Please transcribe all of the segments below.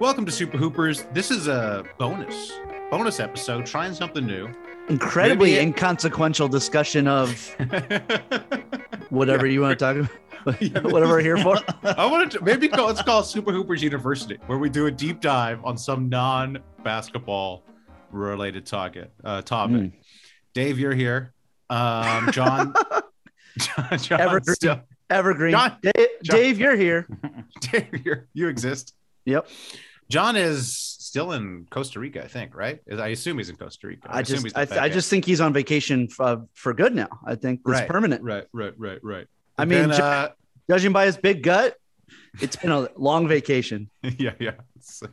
Welcome to Super Hoopers. This is a bonus bonus episode, trying something new. Incredibly it- inconsequential discussion of whatever Yeah. you want to talk about, Yeah, whatever we're here for. I wanted to maybe call let's call it Super Hoopers University, where we do a deep dive on some non-basketball related target uh, topic. Mm. Dave, you're here. Um, John, John, John Evergreen. still- Evergreen. John- Dave, John- Dave, you're here. Dave, you're, you exist. Yep. John is still in Costa Rica, I think, right? I assume he's in Costa Rica. I assume just, I, not I just think he's on vacation for, for good now. I think it's Right, permanent. Right, right, right, right. I But mean, then, ju- uh, Judging by his big gut, it's been a long vacation. yeah, yeah. It's, uh,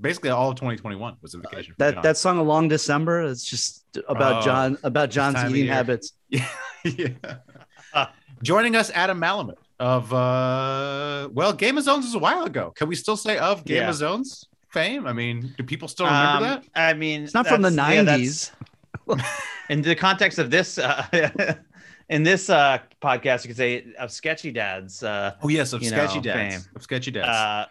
basically, all of 2021 was a vacation. for That that song, "A Long December," is just about Oh, John, about John's eating habits. yeah. yeah. Joining us, Adam Malamut of uh, well, Game of Zones was a while ago. Can we still say of Game Yeah. of Zones fame? I mean, do people still remember Um, that? I mean, It's not from the that's- yeah, '90s. in the context of this, uh, in this uh, podcast, you could say of Sketchy Dads, uh, Oh yes, of Sketchy know, Dads. fame. Of Sketchy Dads. uh,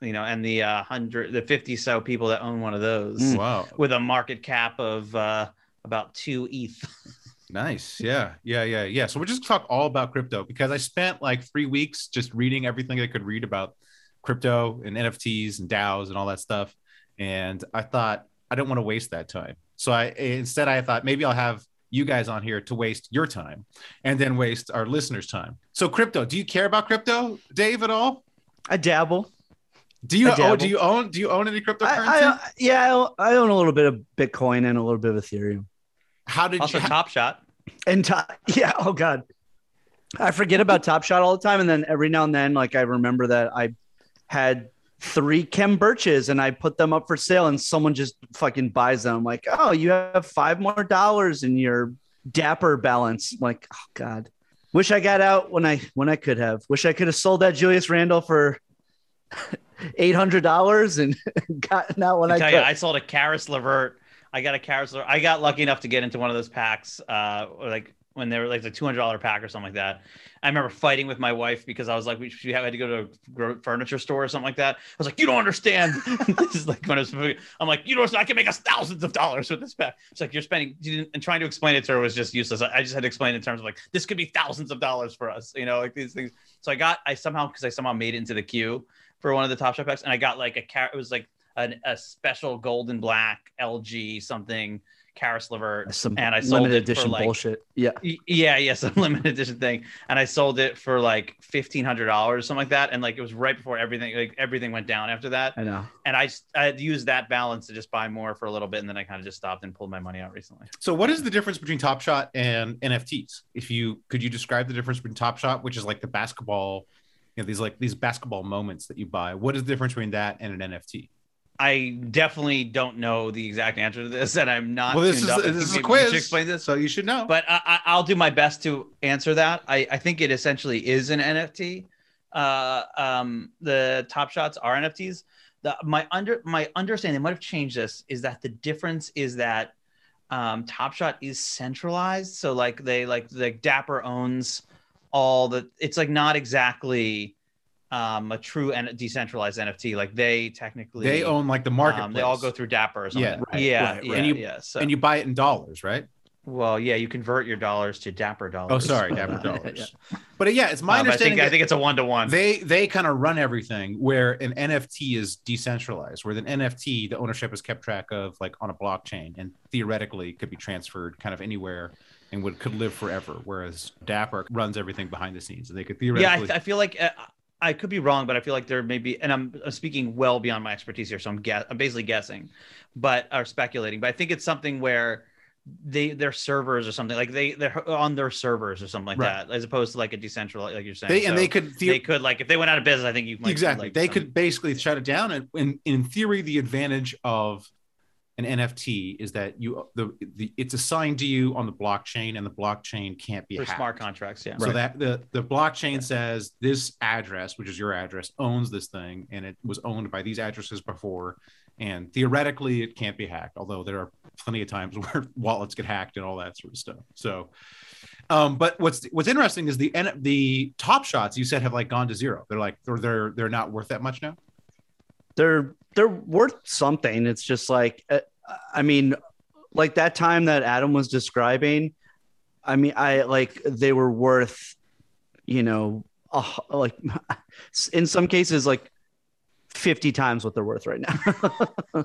you know, and the uh, hundred, the fifty so people that own one of those Mm. wow, with a market cap of uh, about two ETH. nice. Yeah, yeah, yeah, yeah. So we're just talk all about crypto because I spent like three weeks just reading everything I could read about crypto and NFTs and DAOs and all that stuff. And I thought I don't want to waste that time. So I instead I thought maybe I'll have you guys on here to waste your time and then waste our listeners' time. So crypto, do you care about crypto, Dave, at all? I dabble. Do you I oh, do you own do you own any cryptocurrency? I, I, yeah, I own- I own a little bit of Bitcoin and a little bit of Ethereum. how did Also, you Top Shot. And to- yeah, oh god, I forget about Top Shot all the time, and then every now and then, like I remember that I had three Khem Birches and I put them up for sale, and someone just fucking buys them. I'm like, oh, you have five more dollars in your Dapper balance. I'm like, oh god, wish I got out when I when I could have. Wish I could have sold that Julius Randle for eight hundred dollars and gotten out when I I, you, I sold a Caris Levert. I got a Levert. I got lucky enough to get into one of those packs, uh, like when they were like the two hundred dollar pack or something like that. I remember fighting with my wife because I was like, we she had to go to a furniture store or something like that. I was like, you don't understand. this is like when I was, I'm like, you don't. understand. I can make us thousands of dollars with this pack. It's like you're spending. You didn't, and trying to explain it to her was just useless. I I just had to explain it in terms of like this could be thousands of dollars for us. You know, like these things. So I got, I somehow because I somehow made it into the queue for one of the Top Shot packs, and I got like a car. It was like an, a special golden black LG something Caris Levert, Some and I sold limited it for edition like bullshit. Yeah. Yeah, yeah, some limited edition thing, and I sold it for like fifteen hundred dollars, something like that, and like it was right before everything, like everything went down after that, I know. and I I used that balance to just buy more for a little bit, and then I kind of just stopped and pulled my money out recently. So, what is the difference between Top Shot and NFTs? If you could, you describe the difference between Top Shot, which is like the basketball, you know, these like these basketball moments that you buy. What is the difference between that and an NFT? I definitely don't know the exact answer to this, and I'm not. well, this is. This is a maybe you quiz. explain this, so you should know. but I, I, I'll do my best to answer that. I, I think it essentially is an NFT. Uh, um, the Top Shots are NFTs. The, my under my understanding, they might have changed this, is that the difference is that um, Top Shot is centralized. So like they like the Dapper owns all the. It's like not exactly um, a true and decentralized NFT. Like they technically they own like the market. um, they all go through Dapper or something. Yeah, right, yeah, right, yeah. And you- yeah. So, and you buy it in dollars, right? well, yeah, you convert your dollars to Dapper dollars. Oh, sorry, Dapper dollars. But uh, yeah, it's my um, I understanding. think I think it's a one to one. they they kind of run everything where an NFT is decentralized, where an NFT the ownership is kept track of like on a blockchain and theoretically could be transferred kind of anywhere and would could live forever. Whereas Dapper runs everything behind the scenes and they could Yeah, theoretically. I, I feel like uh, I could be wrong, but I feel like there may be, and I'm, I'm speaking well beyond my expertise here, so I'm guess, I'm basically guessing, but or speculating. But I think it's something where they their servers or something like they they're on their servers or something like Right. that, as opposed to like a decentralized, like you're saying. they and they could they could like if they went out of business, I think you might exactly like, they some- could basically shut it down and in, in theory the advantage of an nft is that you the, the it's assigned to you on the blockchain and the blockchain can't be for hacked. smart contracts. Yeah. so that the the blockchain Yeah. says this address which is your address owns this thing and it was owned by these addresses before and theoretically it can't be hacked although there are plenty of times where wallets get hacked and all that sort of stuff so um, but what's what's interesting is the N- the top shots you said have like gone to zero. They're like they're they're they're not worth that much now. They're they're worth something. It's just like, uh, I mean, like that time that Adam was describing. I mean, I like they were worth, you know, uh, like in some cases, like 50 times what they're worth right now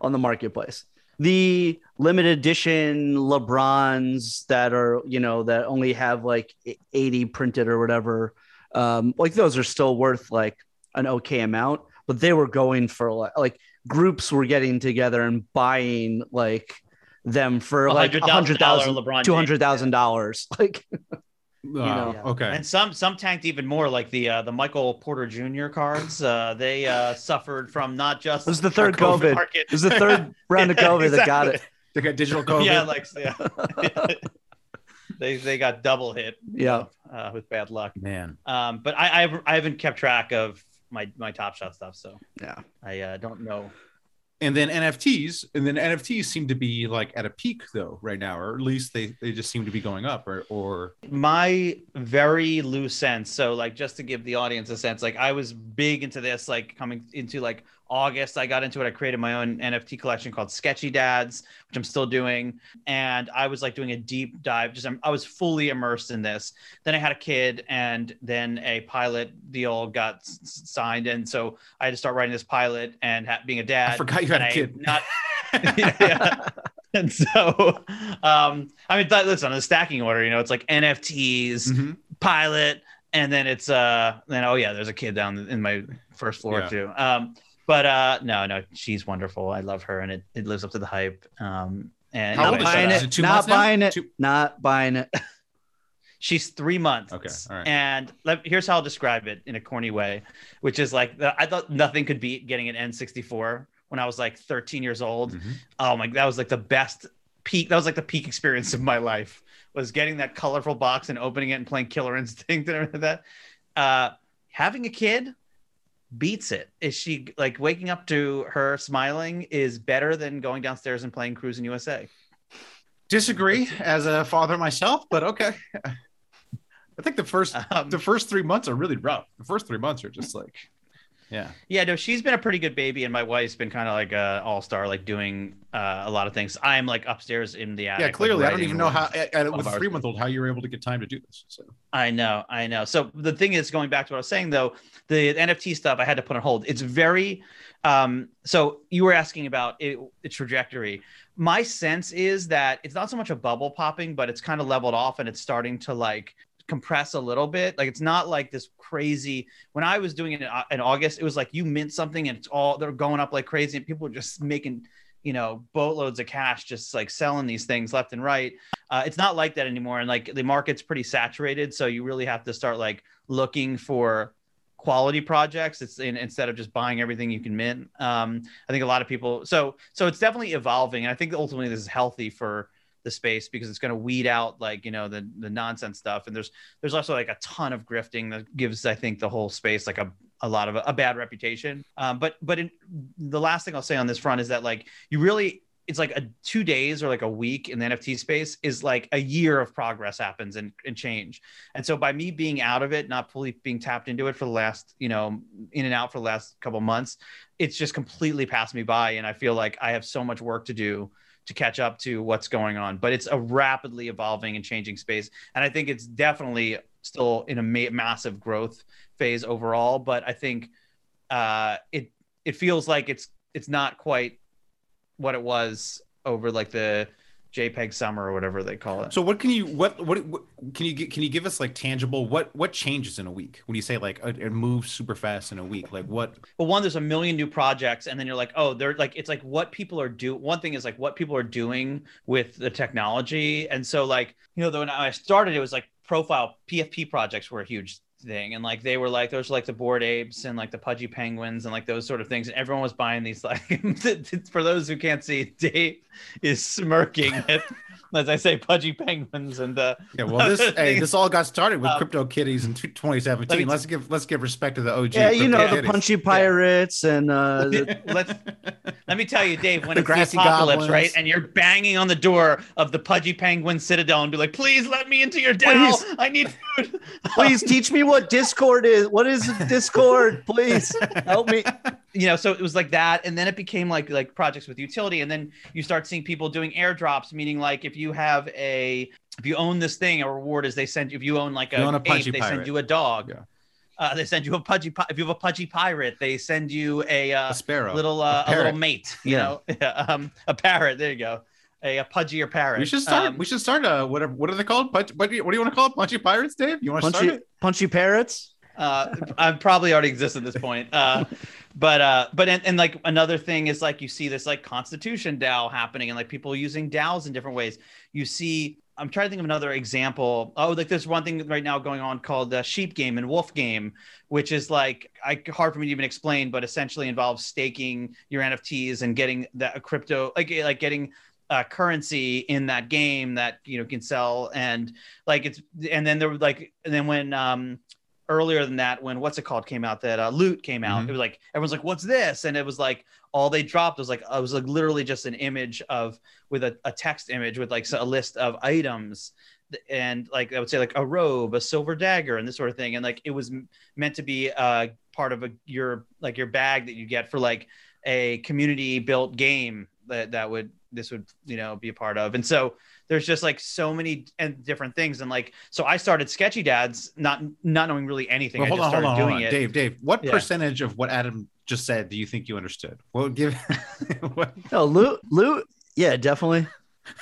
on the marketplace. The limited edition LeBrons that are, you know, that only have like 80 printed or whatever, um, like those are still worth like an okay amount, but they were going for like, like groups were getting together and buying like them for like a hundred thousand, two hundred thousand dollars. Like you know, okay. And some some tanked even more, like the uh, the Michael Porter Jr. cards. Uh, they uh, suffered from not just it was the third COVID. COVID. It was the third round of COVID exactly. that got it. They got digital COVID. Yeah, like yeah. they they got double hit. Yeah, uh, with bad luck. Man. Um, but I I've, I haven't kept track of my my Top Shot stuff, so yeah, I uh, don't know and then NFTs, and then NFTs seem to be like at a peak though right now, or at least they they just seem to be going up. Or, or my very loose sense. So like just to give the audience a sense, like I was big into this, like coming into like August, I got into it. I created my own NFT collection called Sketchy Dads, which I'm still doing. And I was like doing a deep dive. Just I was fully immersed in this. Then I had a kid, and then a pilot deal got s- signed, and so I had to start writing this pilot and ha- being a dad. I forgot you had a kid. Not. yeah. And so, um, I mean, th- listen, on the stacking order, you know, it's like NFTs, mm-hmm. pilot, and then it's uh, then oh yeah, there's a kid down in my first floor yeah. too. Um, but uh, no, no, she's wonderful. I love her, and it, it lives up to the hype. Um, and not buying it, it not buying it, two... not buying it. she's three months. Okay, all right. And let, here's how I'll describe it in a corny way, which is like the, I thought nothing could beat getting an N64 when I was like 13 years old. Mm-hmm. Oh my, that was like the best peak. That was like the peak experience of my life was getting that colorful box and opening it and playing Killer Instinct and everything like that. Uh, having a kid beats it. Is she like waking up to her smiling is better than going downstairs and playing Cruis'n USA? Disagree as a father myself, but okay. I think the first um, the first three months are really rough. The first three months are just like yeah. Yeah, no, she's been a pretty good baby, and my wife's been kind of like a all star, like doing uh, a lot of things. I'm like upstairs in the attic. Yeah, clearly, like, I don't even know how at, with a three month old how you were able to get time to do this. So I know, I know. So the thing is, going back to what I was saying though, the NFT stuff I had to put on hold. It's very. Um, so you were asking about it, its trajectory. My sense is that it's not so much a bubble popping, but it's kind of leveled off and it's starting to like compress a little bit. Like it's not like this crazy. When I was doing it in, uh, in August, it was like you mint something and it's all they're going up like crazy, and people are just making you know boatloads of cash just like selling these things left and right. Uh, it's not like that anymore, and like the market's pretty saturated, so you really have to start like looking for quality projects it's in, instead of just buying everything you can mint um, i think a lot of people so so it's definitely evolving and i think ultimately this is healthy for the space because it's going to weed out like you know the the nonsense stuff and there's there's also like a ton of grifting that gives i think the whole space like a a lot of a, a bad reputation um, but but in, the last thing i'll say on this front is that like you really it's like a two days or like a week in the NFT space is like a year of progress happens and, and change. And so by me being out of it, not fully being tapped into it for the last, you know, in and out for the last couple months, it's just completely passed me by. And I feel like I have so much work to do to catch up to what's going on. But it's a rapidly evolving and changing space, and I think it's definitely still in a ma- massive growth phase overall. But I think uh, it it feels like it's it's not quite what it was over like the JPEG summer or whatever they call it. So what can you what what, what can you can you give us like tangible what what changes in a week when you say like it, moves super fast in a week like what? Well, one there's a million new projects and then you're like oh they're like it's like what people are do one thing is like what people are doing with the technology and so like you know when I started it was like profile PFP projects were a huge thing. And like they were like those were like the Bored Apes and like the pudgy penguins and like those sort of things. And everyone was buying these like for those who can't see dave is smirking at as I say, pudgy penguins and uh, yeah. Well, this hey, this all got started with um, Crypto Kitties in 2017. Let us give let's give respect to the OG. Yeah, you know the punchy pirates yeah. and uh, let's let me tell you, Dave, when the it's the apocalypse, goblins. right, and you're banging on the door of the pudgy penguin citadel and be like, "Please let me into your DAO. I need food. Please teach me what Discord is. What is Discord? Please help me." You know, so it was like that, and then it became like like projects with utility, and then you start seeing people doing airdrops, meaning like if you have a if you own this thing, a reward is they send you if you own like a, You own a ape, pudgy they pirate. send you a dog. Yeah. Uh, they send you a pudgy. pi- If you have a pudgy pirate, they send you a, uh, a sparrow. little uh, a a, little mate. You Yeah. know, um, a parrot. There you go. A, a pudgier parrot. We should start. Um, we should start a whatever. What are they called? Punch, what, do you, what do you want to call it? Punchy pirates, Dave? You want to start Punchy, it? punchy parrots. uh, I probably already exist at this point. Uh, but uh, but and, and like another thing is like you see this like Constitution DAO happening and like people using DAOs in different ways. You see, I'm trying to think of another example. Oh, like there's one thing right now going on called uh, Sheep Game and Wolf Game, which is like I hard for me to even explain, but essentially involves staking your NFTs and getting that crypto like like getting uh, currency in that game that you know can sell and like it's and then there were like and then when um earlier than that when what's it called came out that uh, loot came out. Mhm. it was like everyone's like what's this? And it was like all they dropped was like it was like literally just an image of with a, a text image with like a list of items. And like i would say like a robe a silver dagger and this sort of thing. And like it was m- meant to be uh part of a your like your bag that you get for like a community built game that that would this would you know be a part of. And so there's just like so many and different things and like so i started sketchy dads not not knowing really anything Well, i just on, hold started on, hold doing on. it Dave, Dave. What Yeah. percentage of what Adam just said do you think you understood? Well, give. what? No, loot, loot. Yeah, definitely.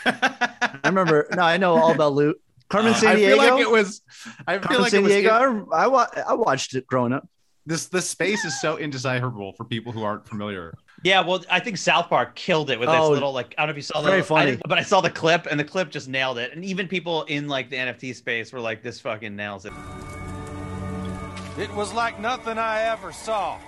I remember. No, I know all about loot. Carmen Uh, San I Diego. feel like it was. I feel Carmen like San it was. Diego. I, I, I watched it growing up. this this space is so indecipherable for people who aren't familiar. Yeah well i think south park killed it with this Oh, little like i don't know if you saw the very I funny. didn't- but i saw the clip and the clip just nailed it and even people in like the nft space were like this fucking nails it It was like nothing I ever saw.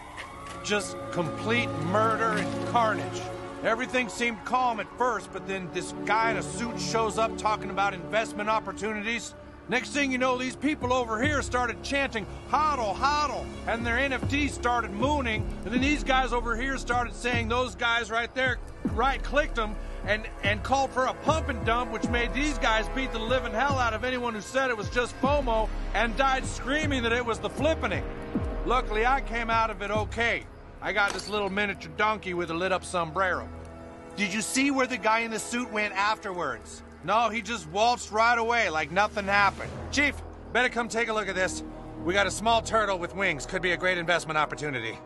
Just complete murder and carnage. Everything seemed calm at first, but then this guy in a suit shows up talking about investment opportunities. Next thing you know, these people over here started chanting, hodl, hodl, and their NFTs started mooning. And then these guys over here started saying those guys right there right clicked them and, and called for a pump and dump, which made these guys beat the living hell out of anyone who said it was just FOMO and died screaming that it was the flippening. Luckily, I came out of it okay. I got this little miniature donkey with a lit up sombrero. Did you see where the guy in the suit went afterwards? No, he just waltzed right away like nothing happened. Chief, better come take a look at this. We got a small turtle with wings. Could be a great investment opportunity.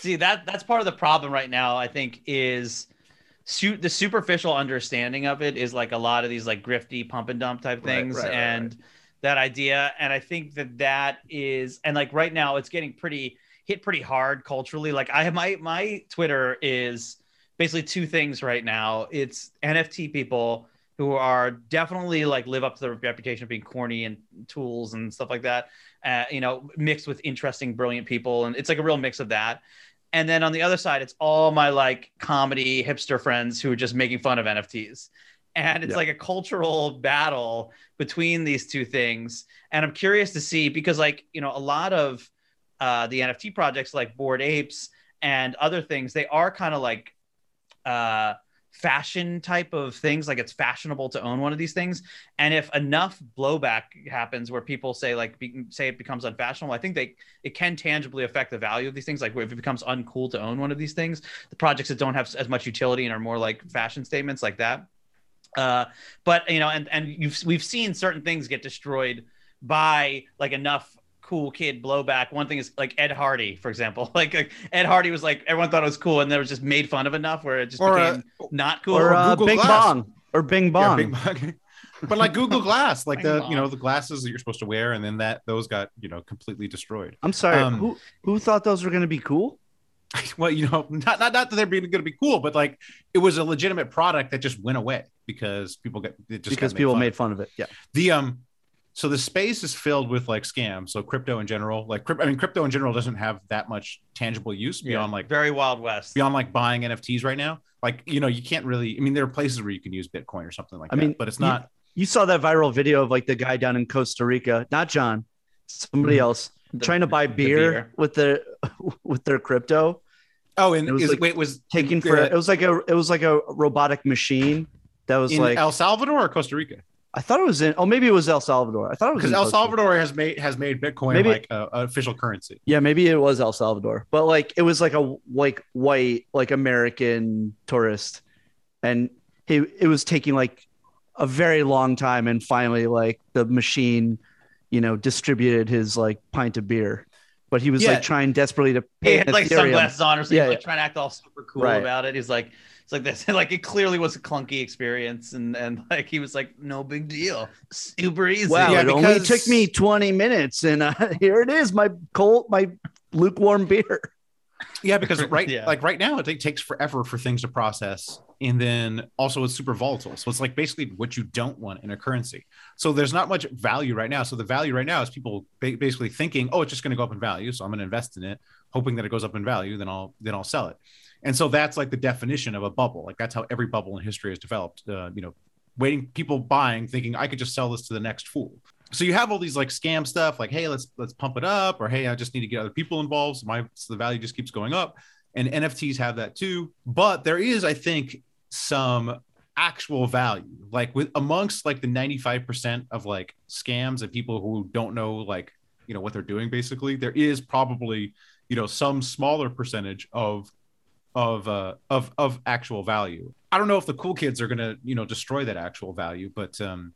See that that's part of the problem right now. I think is su- the superficial understanding of it is like a lot of these like grifty pump and dump type things, right, right, and that idea. And I think that that is and like right now it's getting pretty hit pretty hard culturally. Like I have my my Twitter is basically two things right now. It's NFT people who are definitely like live up to the reputation of being corny and tools and stuff like that. Uh, you know, mixed with interesting, brilliant people, and it's like a real mix of that. And then on the other side, it's all my like comedy hipster friends who are just making fun of NFTs. And it's Yeah. like a cultural battle between these two things. And I'm curious to see because, like, you know, a lot of uh, the NFT projects like Bored Apes and other things, they are kind of like uh, fashion type of things. Like it's fashionable to own one of these things. And if enough blowback happens where people say like be, say it becomes unfashionable, I think they it can tangibly affect the value of these things. Like if it becomes uncool to own one of these things, the projects that don't have as much utility and are more like fashion statements like that. Uh, but you know, and and you've we've seen certain things get destroyed by like enough cool kid blowback. One thing is like Ed Hardy, for example. Like, like Ed Hardy was like everyone thought it was cool, and they was just made fun of enough where it just Or, uh, became not cool. Or uh, Bing Glass. Bong. Or Bing Yeah, Bong. big but like Google Glass, like Bing the bong. you know the glasses that you're supposed to wear, and then that those got you know completely destroyed. I'm sorry. Um, who who thought those were going to be cool? well, you know, not not, not that they're being going to be cool, but like it was a legitimate product that just went away because people get it just Because got people fun made fun of it. Yeah. the um. So the space is filled with like scams. So crypto in general, like crypto, I mean, crypto in general doesn't have that much tangible use Yeah, beyond like very Wild West. beyond like buying NFTs right now. Like you know, you can't really. I mean, there are places where you can use Bitcoin or something like I that, mean, but it's not. You saw that viral video of like the guy down in Costa Rica, not John, somebody Mhm. else The- trying to buy the beer, with their with their crypto. Oh, and it was is, like wait, was Taking uh, for it was like a it was like a robotic machine that was in like El Salvador or Costa Rica? I thought it was in. Oh, maybe it was El Salvador. I thought it was because El Salvador has made has made Bitcoin Maybe- like a, a official currency. Yeah, maybe it was El Salvador, but like it was like a like white like American tourist, and he it was taking like a very long time, and finally like the machine, you know, distributed his like pint of beer, but he was Yeah. like trying desperately to He pay had like Ethereum. sunglasses on or something, Yeah, like yeah. trying to act all super cool Right. about it. He's like, it's like this, like it clearly was a clunky experience, and and like he was like, no big deal, super easy. Wow, Yeah, it only took me twenty minutes, and uh, here it is, my cold, my lukewarm beer. Yeah, because right, Yeah. like right now, it takes forever for things to process, and then also it's super volatile. So it's like basically what you don't want in a currency. So there's not much value right now. So the value right now is people ba- basically thinking, oh, it's just going to go up in value, so I'm going to invest in it, hoping that it goes up in value, then I'll then I'll sell it. And so that's like the definition of a bubble. Like that's how every bubble in history has developed. Uh, you know, waiting, people buying, thinking I could just sell this to the next fool. So you have all these like scam stuff, like hey, let's let's pump it up, or hey, I just need to get other people involved. So my so the value just keeps going up. And NFTs have that too. But there is, I think, some actual value, like with amongst like the 95% of like scams and people who don't know like you know what they're doing basically, there is probably, you know, some smaller percentage of of uh of of actual value. I don't know if the cool kids are gonna, you know, destroy that actual value, but um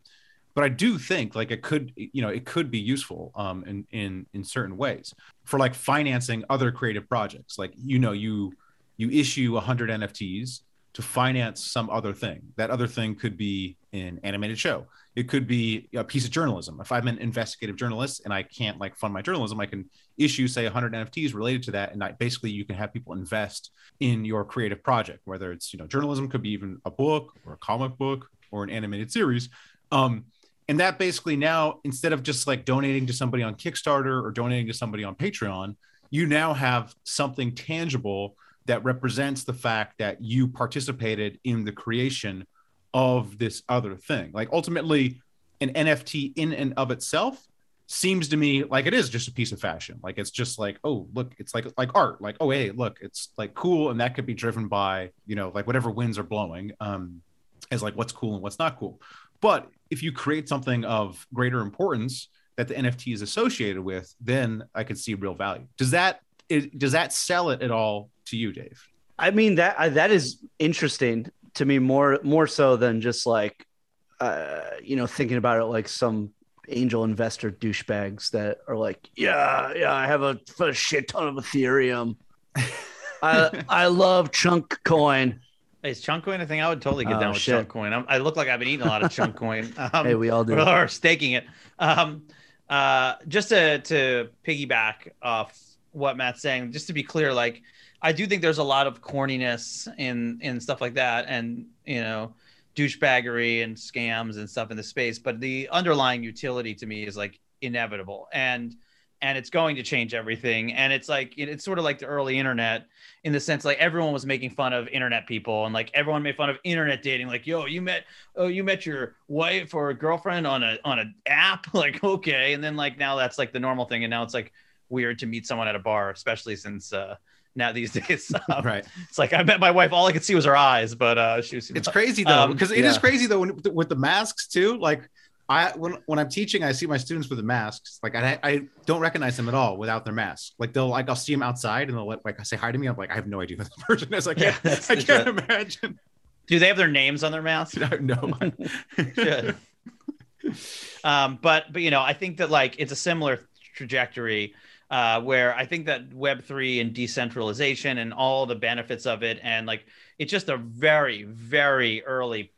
but I do think like it could, you know, it could be useful um, in in in certain ways for like financing other creative projects. Like you know, you you issue 100 NFTs to finance some other thing. That other thing could be an animated show. It could be a piece of journalism. If I'm an investigative journalist and I can't like fund my journalism, I can issue say 100 NFTs related to that, and I, basically you can have people invest in your creative project. Whether it's you know journalism, could be even a book or a comic book or an animated series. Um, and that basically now instead of just like donating to somebody on kickstarter or donating to somebody on patreon you now have something tangible that represents the fact that you participated in the creation of this other thing. Like ultimately an nft in and of itself seems to me like it is just a piece of fashion. Like it's just like oh look it's like like art. Like oh hey look it's like cool and that could be driven by you know like whatever winds are blowing um as like what's cool and what's not cool. But if you create something of greater importance that the NFT is associated with, then I could see real value. Does that is, does that sell it at all to you, Dave? I mean that that is interesting to me more more so than just like uh, you know thinking about it like some angel investor douchebags that are like yeah yeah I have a, a shit ton of Ethereum. I I love chunk coin. Hey, is chunk coin a thing? I would totally get Oh, down with shit. chunk coin. I'm, I look like I've been eating a lot of chunk coin. Um, Hey, we all do. or staking it. Um, uh, just to to piggyback off what Matt's saying, just to be clear, like I do think there's a lot of corniness in in stuff like that, and you know, douchebaggery and scams and stuff in the space. But the underlying utility to me is like inevitable, and and it's going to change everything. And it's like it- it's sort of like the early internet in the sense like everyone was making fun of internet people and like everyone made fun of internet dating like yo you met oh you met your wife or girlfriend on a on an app like okay and then like now that's like the normal thing and now it's like weird to meet someone at a bar especially since uh now these days um, Right. it's like i met my wife all i could see was her eyes but uh she was It's crazy though, Um, because it is yeah. crazy though when, with the masks too. Like I when when I'm teaching, I see my students with the masks. Like I I don't recognize them at all without their mask. Like they'll like I'll see them outside and they'll like, like say hi to me. I'm like I have no idea who this person is. I can't that's I can't shit. imagine. do they have their names on their masks no. Should. um, but but you know, I think that like it's a similar trajectory uh, where I think that Web three and decentralization and all the benefits of it, and like it's just a very very early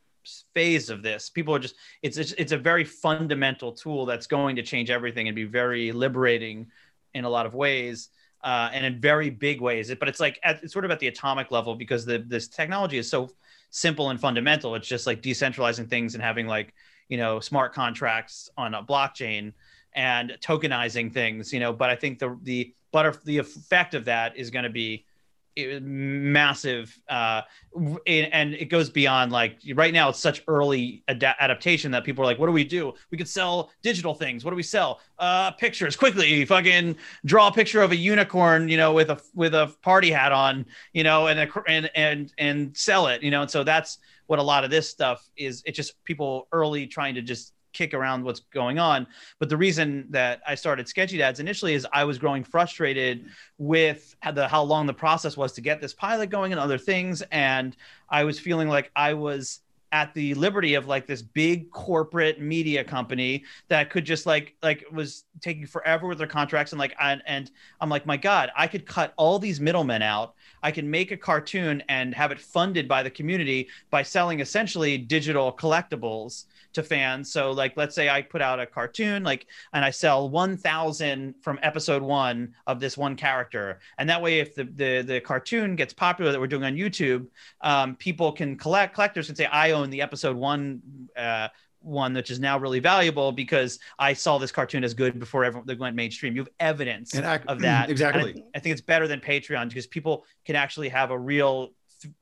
phase of this. People are just it's it's, it's a very fundamental tool that's going to change everything and be very liberating in a lot of ways. Uh, and in very big ways, but it's like at, it's sort of at the atomic level because the this technology is so simple and fundamental. It's just like decentralizing things and having like you know smart contracts on a blockchain and tokenizing things. You know, but I think the the but the effect of that is going to be eh, massive uh and it goes beyond like right now it's such early ada- adaptation that people are like what do we do we could sell digital things what do we sell uh pictures quickly fucking draw a picture of a unicorn you know with a with a party hat on you know and a, and and and sell it you know and so that's what a lot of this stuff is. It's just people early trying to just kick around what's going on. But the reason that I started Sketchy Dads initially is I was growing frustrated with the how long the process was to get this pilot going and other things, and I was feeling like I was at the liberty of like this big corporate media company that could just like like was taking forever with their contracts. And like and, and I'm like my god I could cut all these middlemen out. I can make a cartoon and have it funded by the community by selling essentially digital collectibles to fans. So like let's say I put out a cartoon like and I sell 1000 from episode 1 of this one character. And that way if the the the cartoon gets popular that we're doing on YouTube, um, people can collect collectors can say I own the episode 1 uh, one which is now really valuable because I saw this cartoon as good before everyone they went mainstream. You have evidence of that. exactly. I, I, think it's better than Patreon because people can actually have a real th-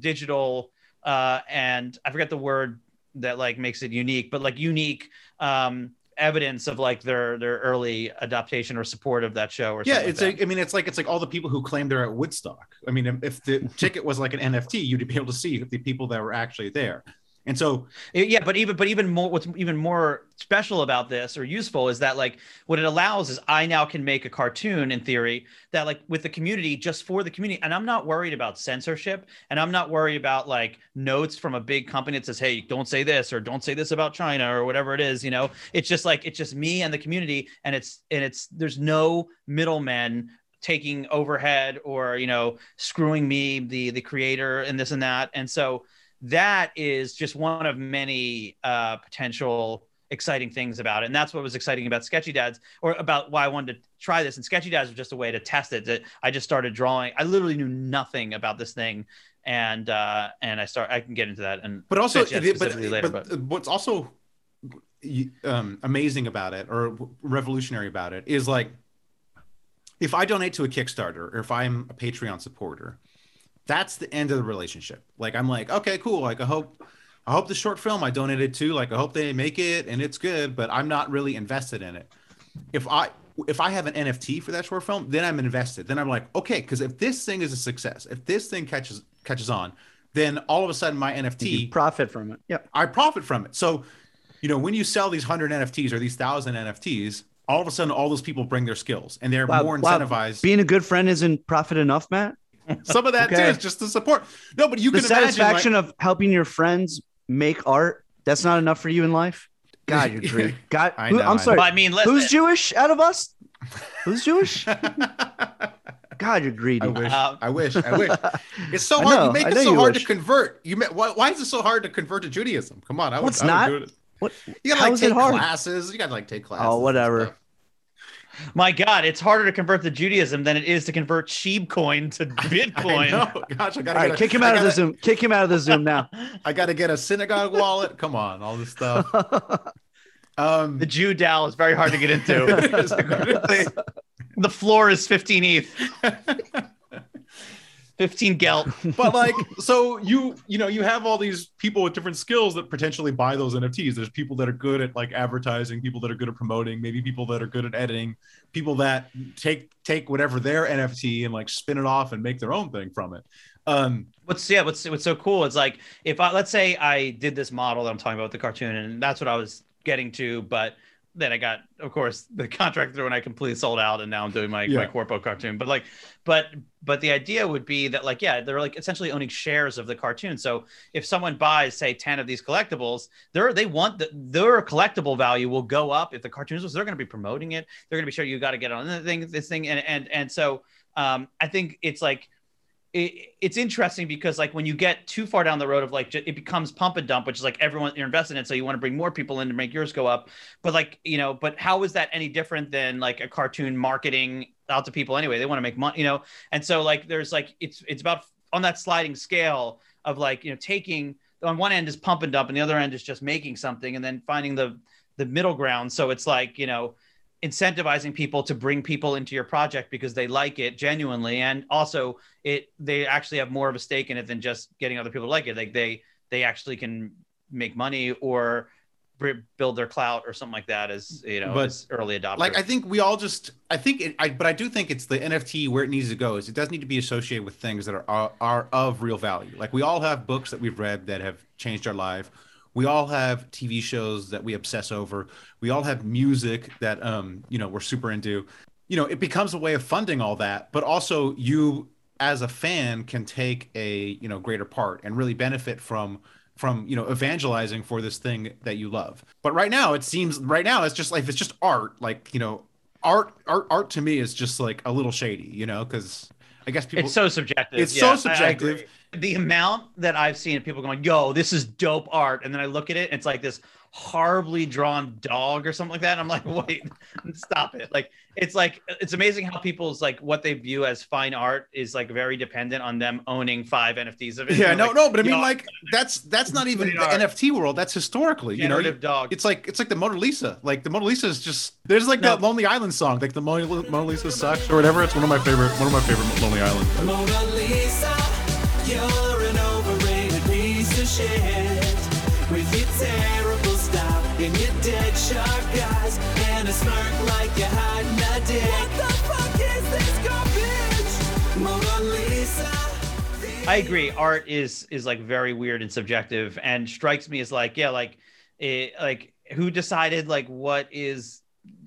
digital uh, and I forget the word that like makes it unique, but like unique um, evidence of like their their early adaptation or support of that show or yeah something it's like like i mean it's like it's like all the people who claim they're at woodstock. I mean if the ticket was like an nft you'd be able to see the people that were actually there and so eh, yeah but even but even more what's even more special about this or useful is that like what it allows is i now can make a cartoon in theory that like with the community just for the community. And i'm not worried about censorship and i'm not worried about like notes from a big company that says hey don't say this or don't say this about china or whatever it is you know? It's just like it's just me and the community and it's and it's there's no middlemen taking overhead or you know screwing me the the creator and this and that. And so that is just one of many uh, potential exciting things about it. And that's what was exciting about Sketchy Dads or about why I wanted to try this. And Sketchy Dads was just a way to test it. That I just started drawing. I literally knew nothing about this thing. And uh, and I start. I can get into that. And but also, but, but, later, but, but what's also um, amazing about it or revolutionary about it is like if I donate to a Kickstarter or if I'm a Patreon supporter, that's the end of the relationship. Like I'm like, okay, cool. Like I hope I hope the short film I donated to, like I hope they make it and it's good, but I'm not really invested in it. If I if I have an NFT for that short film, then I'm invested. Then I'm like, okay, because if this thing is a success, if this thing catches catches on, then all of a sudden my NFT you profit from it. Yeah, I profit from it. So, you know, when you sell these hundred NFTs or these thousand NFTs, all of a sudden all those people bring their skills and they're wow, more wow. incentivized. Being a good friend isn't profit enough, Matt. Some of that Okay. too is just the support. No, but you the can imagine, The satisfaction like- of helping your friends make art. That's not enough for you in life. God, you're great. God, I who, know, I I'm know. sorry. But I mean, listen, Who's Jewish out of us? Who's Jewish? God, you're greedy. I wish. Um, I wish. I wish. It's so hard. know, you make it so hard wish. to convert. You ma- why, why is it so hard to convert to Judaism? Come on, I would. Well, it's I would not. do it. What? You gotta How like take classes. You gotta like take classes. Oh, whatever. Stuff. my God, it's harder to convert to Judaism than it is to convert sheep coin to I Bitcoin. know. Gosh, I gotta All right, get a- kick him I out of the Zoom. Kick him out of the Zoom now. I gotta get a synagogue wallet. Come on, all this stuff. Um, The Jew Dow is very hard to get into. The floor is 15 ETH, 15 gelt. but like so you you know you have all these people with different skills that potentially buy those nfts there's people that are good at like advertising people that are good at promoting maybe people that are good at editing people that take take whatever their nft and like spin it off and make their own thing from it um What's yeah, what's what's so cool is like if I let's say I did this model that I'm talking about with the cartoon, and that's what I was getting to, but then I got, of course, the contract through and I completely sold out, and now I'm doing my Yeah. my corpo cartoon. But like, but but the idea would be that like yeah, they're like essentially owning shares of the cartoon. So if someone buys say ten of these collectibles, they're they want the, their collectible value will go up if the cartoons. So they're going to be promoting it. They're going to be sure you got to get on the thing, this thing, and and and so um, I think it's like it, it's interesting because like when you get too far down the road of like it becomes pump and dump which is like everyone you're invested in so you want to bring more people in to make yours go up. But like you know but how is that any different than like a cartoon marketing out to people anyway? They want to make money you know? And so like there's like it's it's about on that sliding scale of like you know taking on one end is pump and dump and the other end is just making something and then finding the the middle ground. So it's like you know incentivizing people to bring people into your project because they like it genuinely and also it they actually have more of a stake in it than just getting other people to like it like they they actually can make money or build their clout or something like that as you know But, as early adopters. like I think we all just I think it I but I do think it's the NFT where it needs to go is it does need to be associated with things that are are, are of real value. Like we all have books that we've read that have changed our life. We all have TV shows that we obsess over. We all have music that um you know we're super into. You know, it becomes a way of funding all that, but also you as a fan can take a, you know, greater part and really benefit from from you know evangelizing for this thing that you love but right now it seems right now it's just like it's just art like you know art art art to me is just like a little shady you know because i guess people it's so subjective. It's Yeah, so subjective. the amount that I've seen of people going, "Yo, this is dope art," and then I look at it, and it's like this horribly drawn dog or something like that. And I'm like, "Wait, stop it!" Like it's like it's amazing how people's like what they view as fine art is like very dependent on them owning five NFTs of it. yeah no like, no but i mean "Yo, like that's that's not even the art. nft world that's historically you know you- dog. it's like it's like the Mona Lisa. Like the Mona Lisa is just there's like No. that Lonely Island song, like the Mona, Mona Lisa sucks or whatever. It's one of my favorite one of my favorite Lonely Island. Mona Lisa, you're an overrated piece of shit. With your dead shark eyes and a smirk like you're hiding a dick. What the fuck is this garbage? Mona Lisa. I agree. Art is is like very weird and subjective, and strikes me as like yeah, like it, like who decided like what is?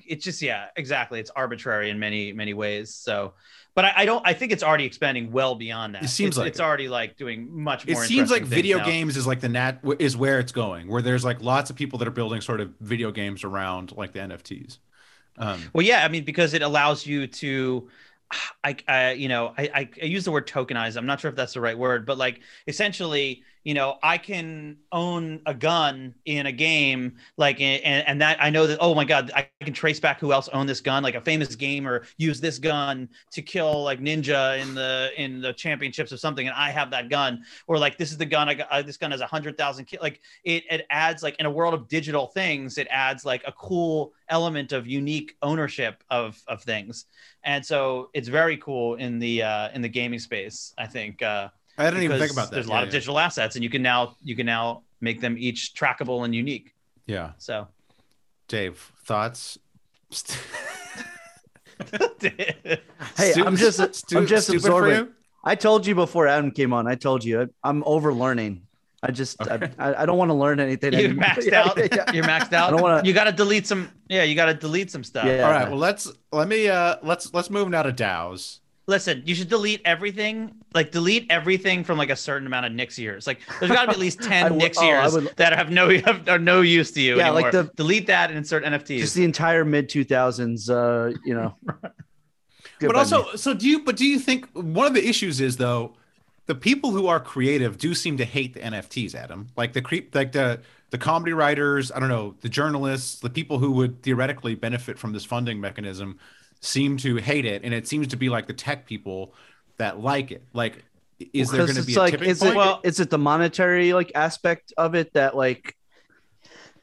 It's just yeah, exactly. It's arbitrary in many many ways. So, but I, I don't. I think it's already expanding well beyond that. It seems it's, like it's it. already like doing much more. It seems like video now. games is like the nat is where it's going, where there's like lots of people that are building sort of video games around like the NFTs. Um, Well, yeah, I mean, because it allows you to, I, I you know, I, I, I use the word tokenize. I'm not sure if that's the right word, but like essentially, you know, I can own a gun in a game, like, and, and that I know that, oh my God, I can trace back who else owned this gun, like a famous gamer used this gun to kill like Ninja in the in the championships or something, and I have that gun, or like this is the gun I got. Uh, this gun has a hundred thousand kill. Like it, it adds like in a world of digital things, it adds like a cool element of unique ownership of of things, and so it's very cool in the uh, in the gaming space. I think. Uh, I didn't even think about that. There's a Yeah, lot of yeah. digital assets, and you can now you can now make them each trackable and unique. Yeah, So, Dave, thoughts? Hey, Stu- I'm just stu- I'm just stupid for absorbing. you? I told you before Adam came on. I told you I, I'm over learning. I just Okay. I, I don't want to learn anything. you're anymore. maxed Yeah, out. yeah, yeah. You're maxed I out. don't wanna- You got to delete some. Yeah, you got to delete some stuff. Yeah. All right. Well, let's let me uh let's let's move now to DAOs. Listen, you should delete everything. Like delete everything from like a certain amount of Nix years. Like there's got to be at least ten w- Nix oh, years would- that have no have, are no use to you Yeah, like the- delete that and insert NFTs. Just the entire mid 2000s. Uh, you know. But also, me. so do you? But do you think one of the issues is though, the people who are creative do seem to hate the NFTs, Adam. Like the creep, like the the comedy writers. I don't know, the journalists, the people who would theoretically benefit from this funding mechanism, seem to hate it, and it seems to be like the tech people that like it. Like, is there going to be it's a like tipping is point? it Well- is it the monetary like aspect of it that like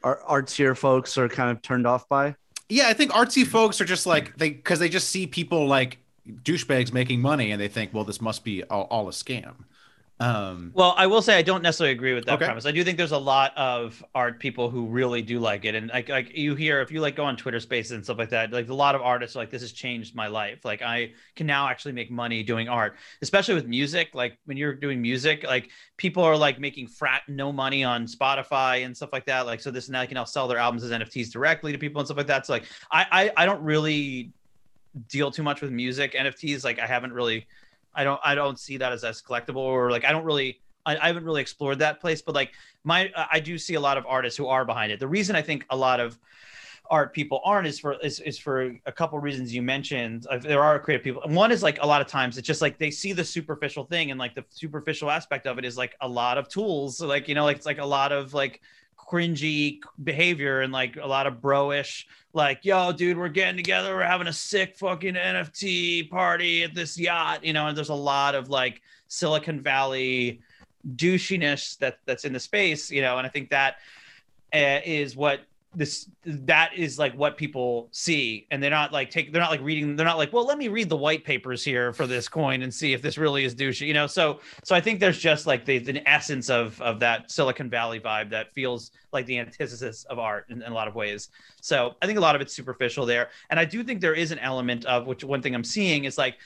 our artsier folks are kind of turned off by? Yeah, I think artsy folks are just like they because they just see people like douchebags making money, and they think, well, this must be all, all a scam. Um, Well, I will say I don't necessarily agree with that Okay. premise. I do think there's a lot of art people who really do like it, and like like you hear if you like go on Twitter Spaces and stuff like that, like a lot of artists are like this has changed my life. Like I can now actually make money doing art, especially with music. Like when you're doing music, like people are like making frat no money on Spotify and stuff like that. Like so this now they can now sell their albums as NFTs directly to people and stuff like that. So like I I, I don't really deal too much with music NFTs. Like I haven't really I don't I don't see that as as collectible or like I don't really I, I haven't really explored that place, but like my I do see a lot of artists who are behind it. The reason I think a lot of art people aren't is for is, is for a couple reasons you mentioned. Uh, There are creative people. One is like a lot of times it's just like they see the superficial thing and like the superficial aspect of it is like a lot of tools. So like you know like it's like a lot of like cringy behavior and like a lot of bro-ish like yo dude we're getting together we're having a sick fucking nft party at this yacht you know and there's a lot of like silicon valley douchiness that that's in the space you know and i think that uh, is what this that is like what people see. And they're not like take they're not like reading they're not like well let me read the white papers here for this coin and see if this really is douchey you know? So so i think there's just like the, the essence of of that silicon valley vibe that feels like the antithesis of art in, in a lot of ways. So i think a lot of it's superficial there. And i do think there is an element of which one thing i'm seeing is like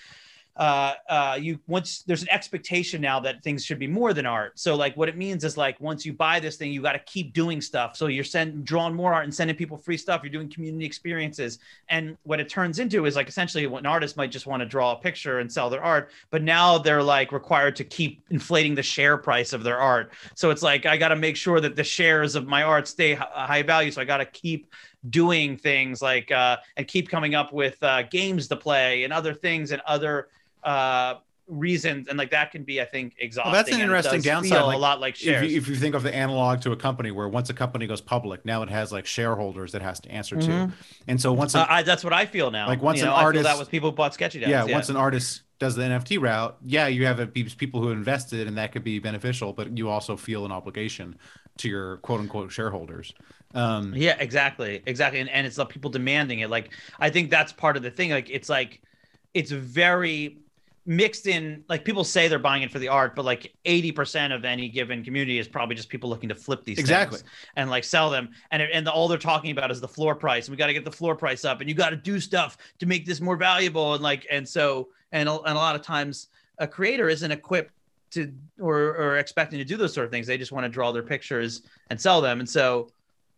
uh, uh, you once there's an expectation now that things should be more than art. So like what it means is like once you buy this thing, you got to keep doing stuff. So you're sending drawing more art and sending people free stuff. You're doing community experiences, and what it turns into is like essentially an artist might just want to draw a picture and sell their art, but now they're like required to keep inflating the share price of their art. So it's like I got to make sure that the shares of my art stay high value. So I got to keep doing things like uh, and keep coming up with uh, games to play and other things and other uh, reasons and like that can be i think exhausting Well, that's an interesting does downside. feel like, a lot like if shares you, if you think of the analog to a company where once a company goes public, now it has like shareholders that has to answer to. Mhm. And so once, uh, I, that's what i feel now Like, once you an know, I feel that was people who bought sketchy dads, yeah, once an artist does the NFT route, yeah, you have a, people who invested and that could be beneficial, but you also feel an obligation to your quote unquote shareholders. Um, Yeah, exactly, exactly, and and it's the people demanding it. Like I think that's part of the thing. Like it's like it's very mixed in. Like people say they're buying it for the art, but like eighty percent of any given community is probably just people looking to flip these Exactly. things and like sell them. And and all they're talking about is the floor price. We got to get the floor price up, and you got to do stuff to make this more valuable. And like and so and a, and a lot of times a creator isn't equipped to or or expecting to do those sort of things. They just want to draw their pictures and sell them. And so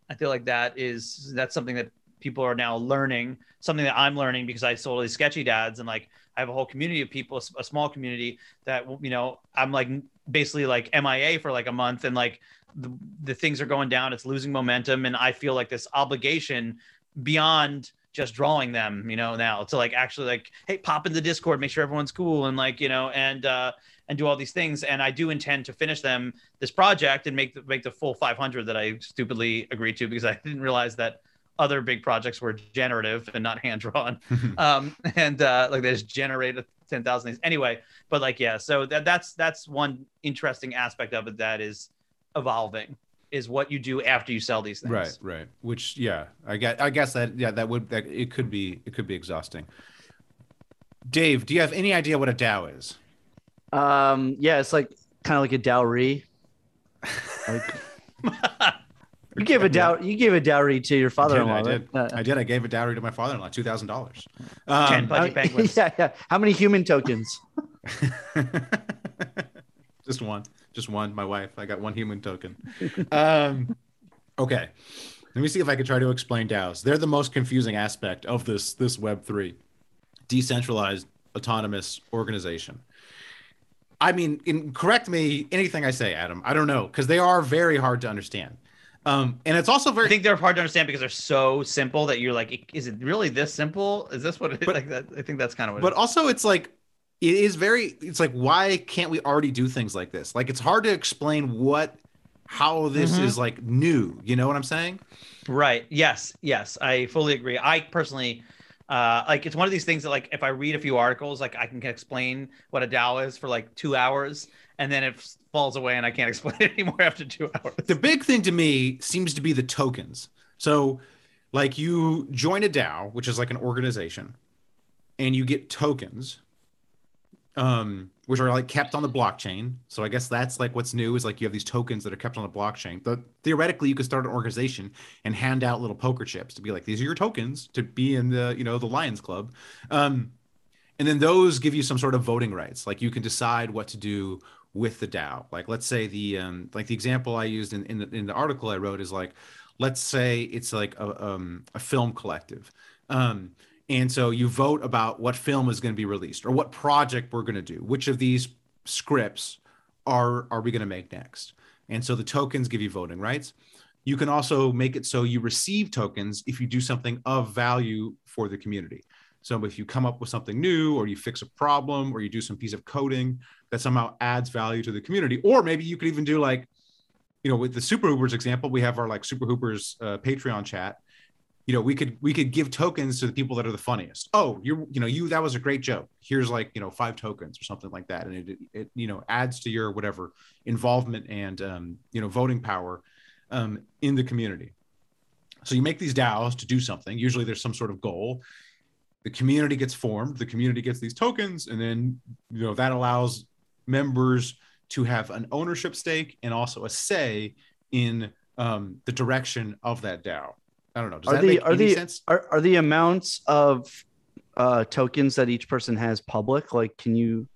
I feel like that is that's something that people are now learning, something that I'm learning because I sold these sketchy dads and like I have a whole community of people, a small community that you know I'm like basically like MIA for like a month and like the, the things are going down, it's losing momentum, and I feel like this obligation beyond just drawing them, you know, now to like actually like hey pop in the Discord, make sure everyone's cool and like you know and uh and do all these things. And I do intend to finish them this project and make the make the full 500 that I stupidly agreed to because I didn't realize that other big projects were generative and not hand drawn. um, and uh, like they just generate 10,000 things anyway. But like, yeah, so that, that's that's one interesting aspect of it that is evolving is what you do after you sell these things. Right, right. Which, yeah, I get. I guess that, yeah, that would that it could be it could be exhausting. Dave, do you have any idea what a DAO is? Um, yeah, it's like kind of like a dowry. Like you gave a dow you gave a dowry to your father-in-law. I did. right? Uh, I did. I gave a dowry to my father-in-law, two thousand dollars. Ten Um, pudgy how- penguins. yeah, yeah. How many human tokens? just one, just one. My wife. I got one human token. Um, okay. Let me see if I can try to explain DAOs. They're the most confusing aspect of this this Web three, decentralized autonomous organization. I mean, in, correct me anything I say, Adam. I don't know because they are very hard to understand, um, and it's also very. I think they're hard to understand because they're so simple that you're like, is it really this simple? Is this what it is? But- like that? I think that's kind of what. but it is. also it's like it is very it's like why can't we already do things like this like it's hard to explain what how this Mhm. is like new you know what i'm saying Right. Yes. Yes. I fully agree. I personally, uh, like, it's one of these things that, like, if I read a few articles, like, I can explain what a DAO is for like two hours, and then it f- falls away, and I can't explain it anymore after two hours. the big thing to me seems to be the tokens. So like you join a dao which is like an organization and you get tokens um which are like kept on the blockchain. So i guess that's like what's new is like you have these tokens that are kept on the blockchain. But theoretically you could start an organization and hand out little poker chips to be like these are your tokens to be in the you know the lions club. Um and then those give you some sort of voting rights. Like you can decide what to do with the dao like let's say the um like the example i used in in the, in the article i wrote is like let's say it's like a, um, a film collective. Um and so you vote about what film is going to be released or what project we're going to do. Which of these scripts are are we going to make next? And so the tokens give you voting rights. You can also make it so you receive tokens if you do something of value for the community so if you come up with something new or you fix a problem or you do some piece of coding that somehow adds value to the community or maybe you could even do like you know with the super hoopers example we have our like super hoopers uh, patreon chat. You know we could we could give tokens to the people that are the funniest. Oh you're you know you that was a great joke. Here's like you know five tokens or something like that. And it, it you know adds to your whatever involvement and um, you know voting power um, in the community. So you make these DAOs to do something. Usually there's some sort of goal. The community gets formed. The community gets these tokens, and then you know that allows members to have an ownership stake and also a say in um, the direction of that DAO. I don't know. Does Are that the- make are any the- sense? Are are the amounts of uh tokens that each person has public? Like, can you?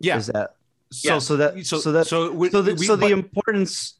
Yeah. Is that So, yeah, so that- so so that- so, we, so? The, we- so the but- importance.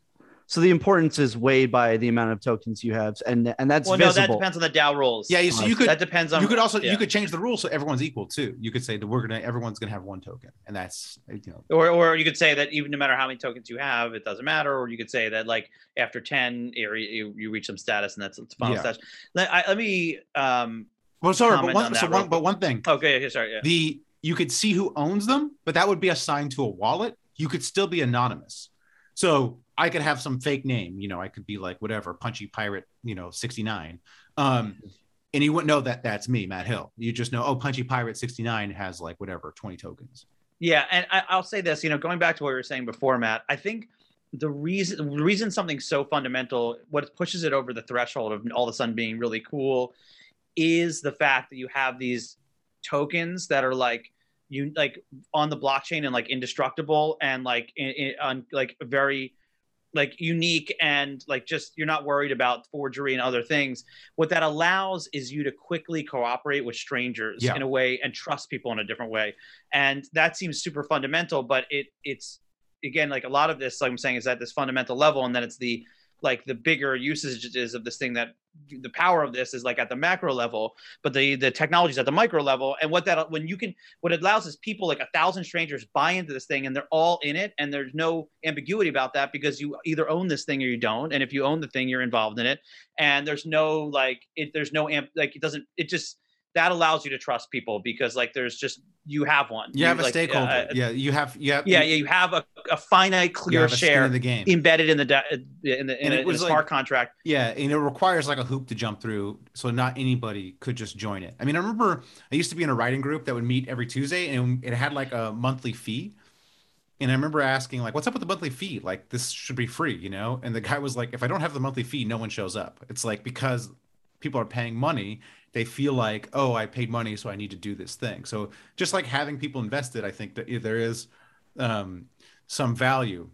So the importance is weighed by the amount of tokens you have, and and that's well, no, that depends on the DAO rules. yeah. So you could that could depends on. you could also yeah. you could change the rules so everyone's equal too. You could say that we're gonna everyone's gonna have one token, and that's you know or or you could say that even no matter how many tokens you have, it doesn't matter. Or you could say that like after ten, you, you, you reach some status, and that's the final Yeah. status. Let, I, let me. Um, well sorry, but one on so one but one thing okay, okay, sorry. Yeah. the you could see who owns them, but that would be assigned to a wallet. You could still be anonymous. So I could have some fake name, you know, I could be like whatever, punchy pirate, you know, 69. Um, and you wouldn't know that that's me, Matt Hill. You just know, oh, punchy pirate 69 has like whatever, 20 tokens. Yeah, and I, I'll say this. You know, going back to what you were saying before, Matt. I think the reason the reason something's so fundamental, what pushes it over the threshold of all of a sudden being really cool, is the fact that you have these tokens that are like you like on the blockchain and like indestructible and like in, in, on like very like unique and like just you're not worried about forgery and other things what that allows is you to quickly cooperate with strangers Yeah. in a way and trust people in a different way and that seems super fundamental but it it's again like a lot of this like i'm saying is at this fundamental level and then it's the like the bigger usages of this thing that the power of this is like at the macro level but the the technology is at the micro level. And what that when you can what it allows is people like a thousand strangers buy into this thing and they're all in it and there's no ambiguity about that because you either own this thing or you don't. And if you own the thing you're involved in it. And there's no like it there's no amp like it doesn't it just that allows you to trust people because like there's just you have one You have a like, stakeholder. uh, yeah. You have, you have, yeah yeah you have a, a finite clear share in the game. embedded in the da- in the in, And a, it in a was like- smart contract Yeah, and it requires like a hoop to jump through, so not anybody could just join it. I mean, I remember I used to be in a writing group that would meet every Tuesday, and it had like a monthly fee. And I remember asking, like, "What's up with the monthly fee? Like, this should be free, you know?" And the guy was like, "If I don't have the monthly fee, no one shows up. It's like because people are paying money, they feel like, oh, I paid money, so I need to do this thing. So just like having people invested, I think that there is um, some value."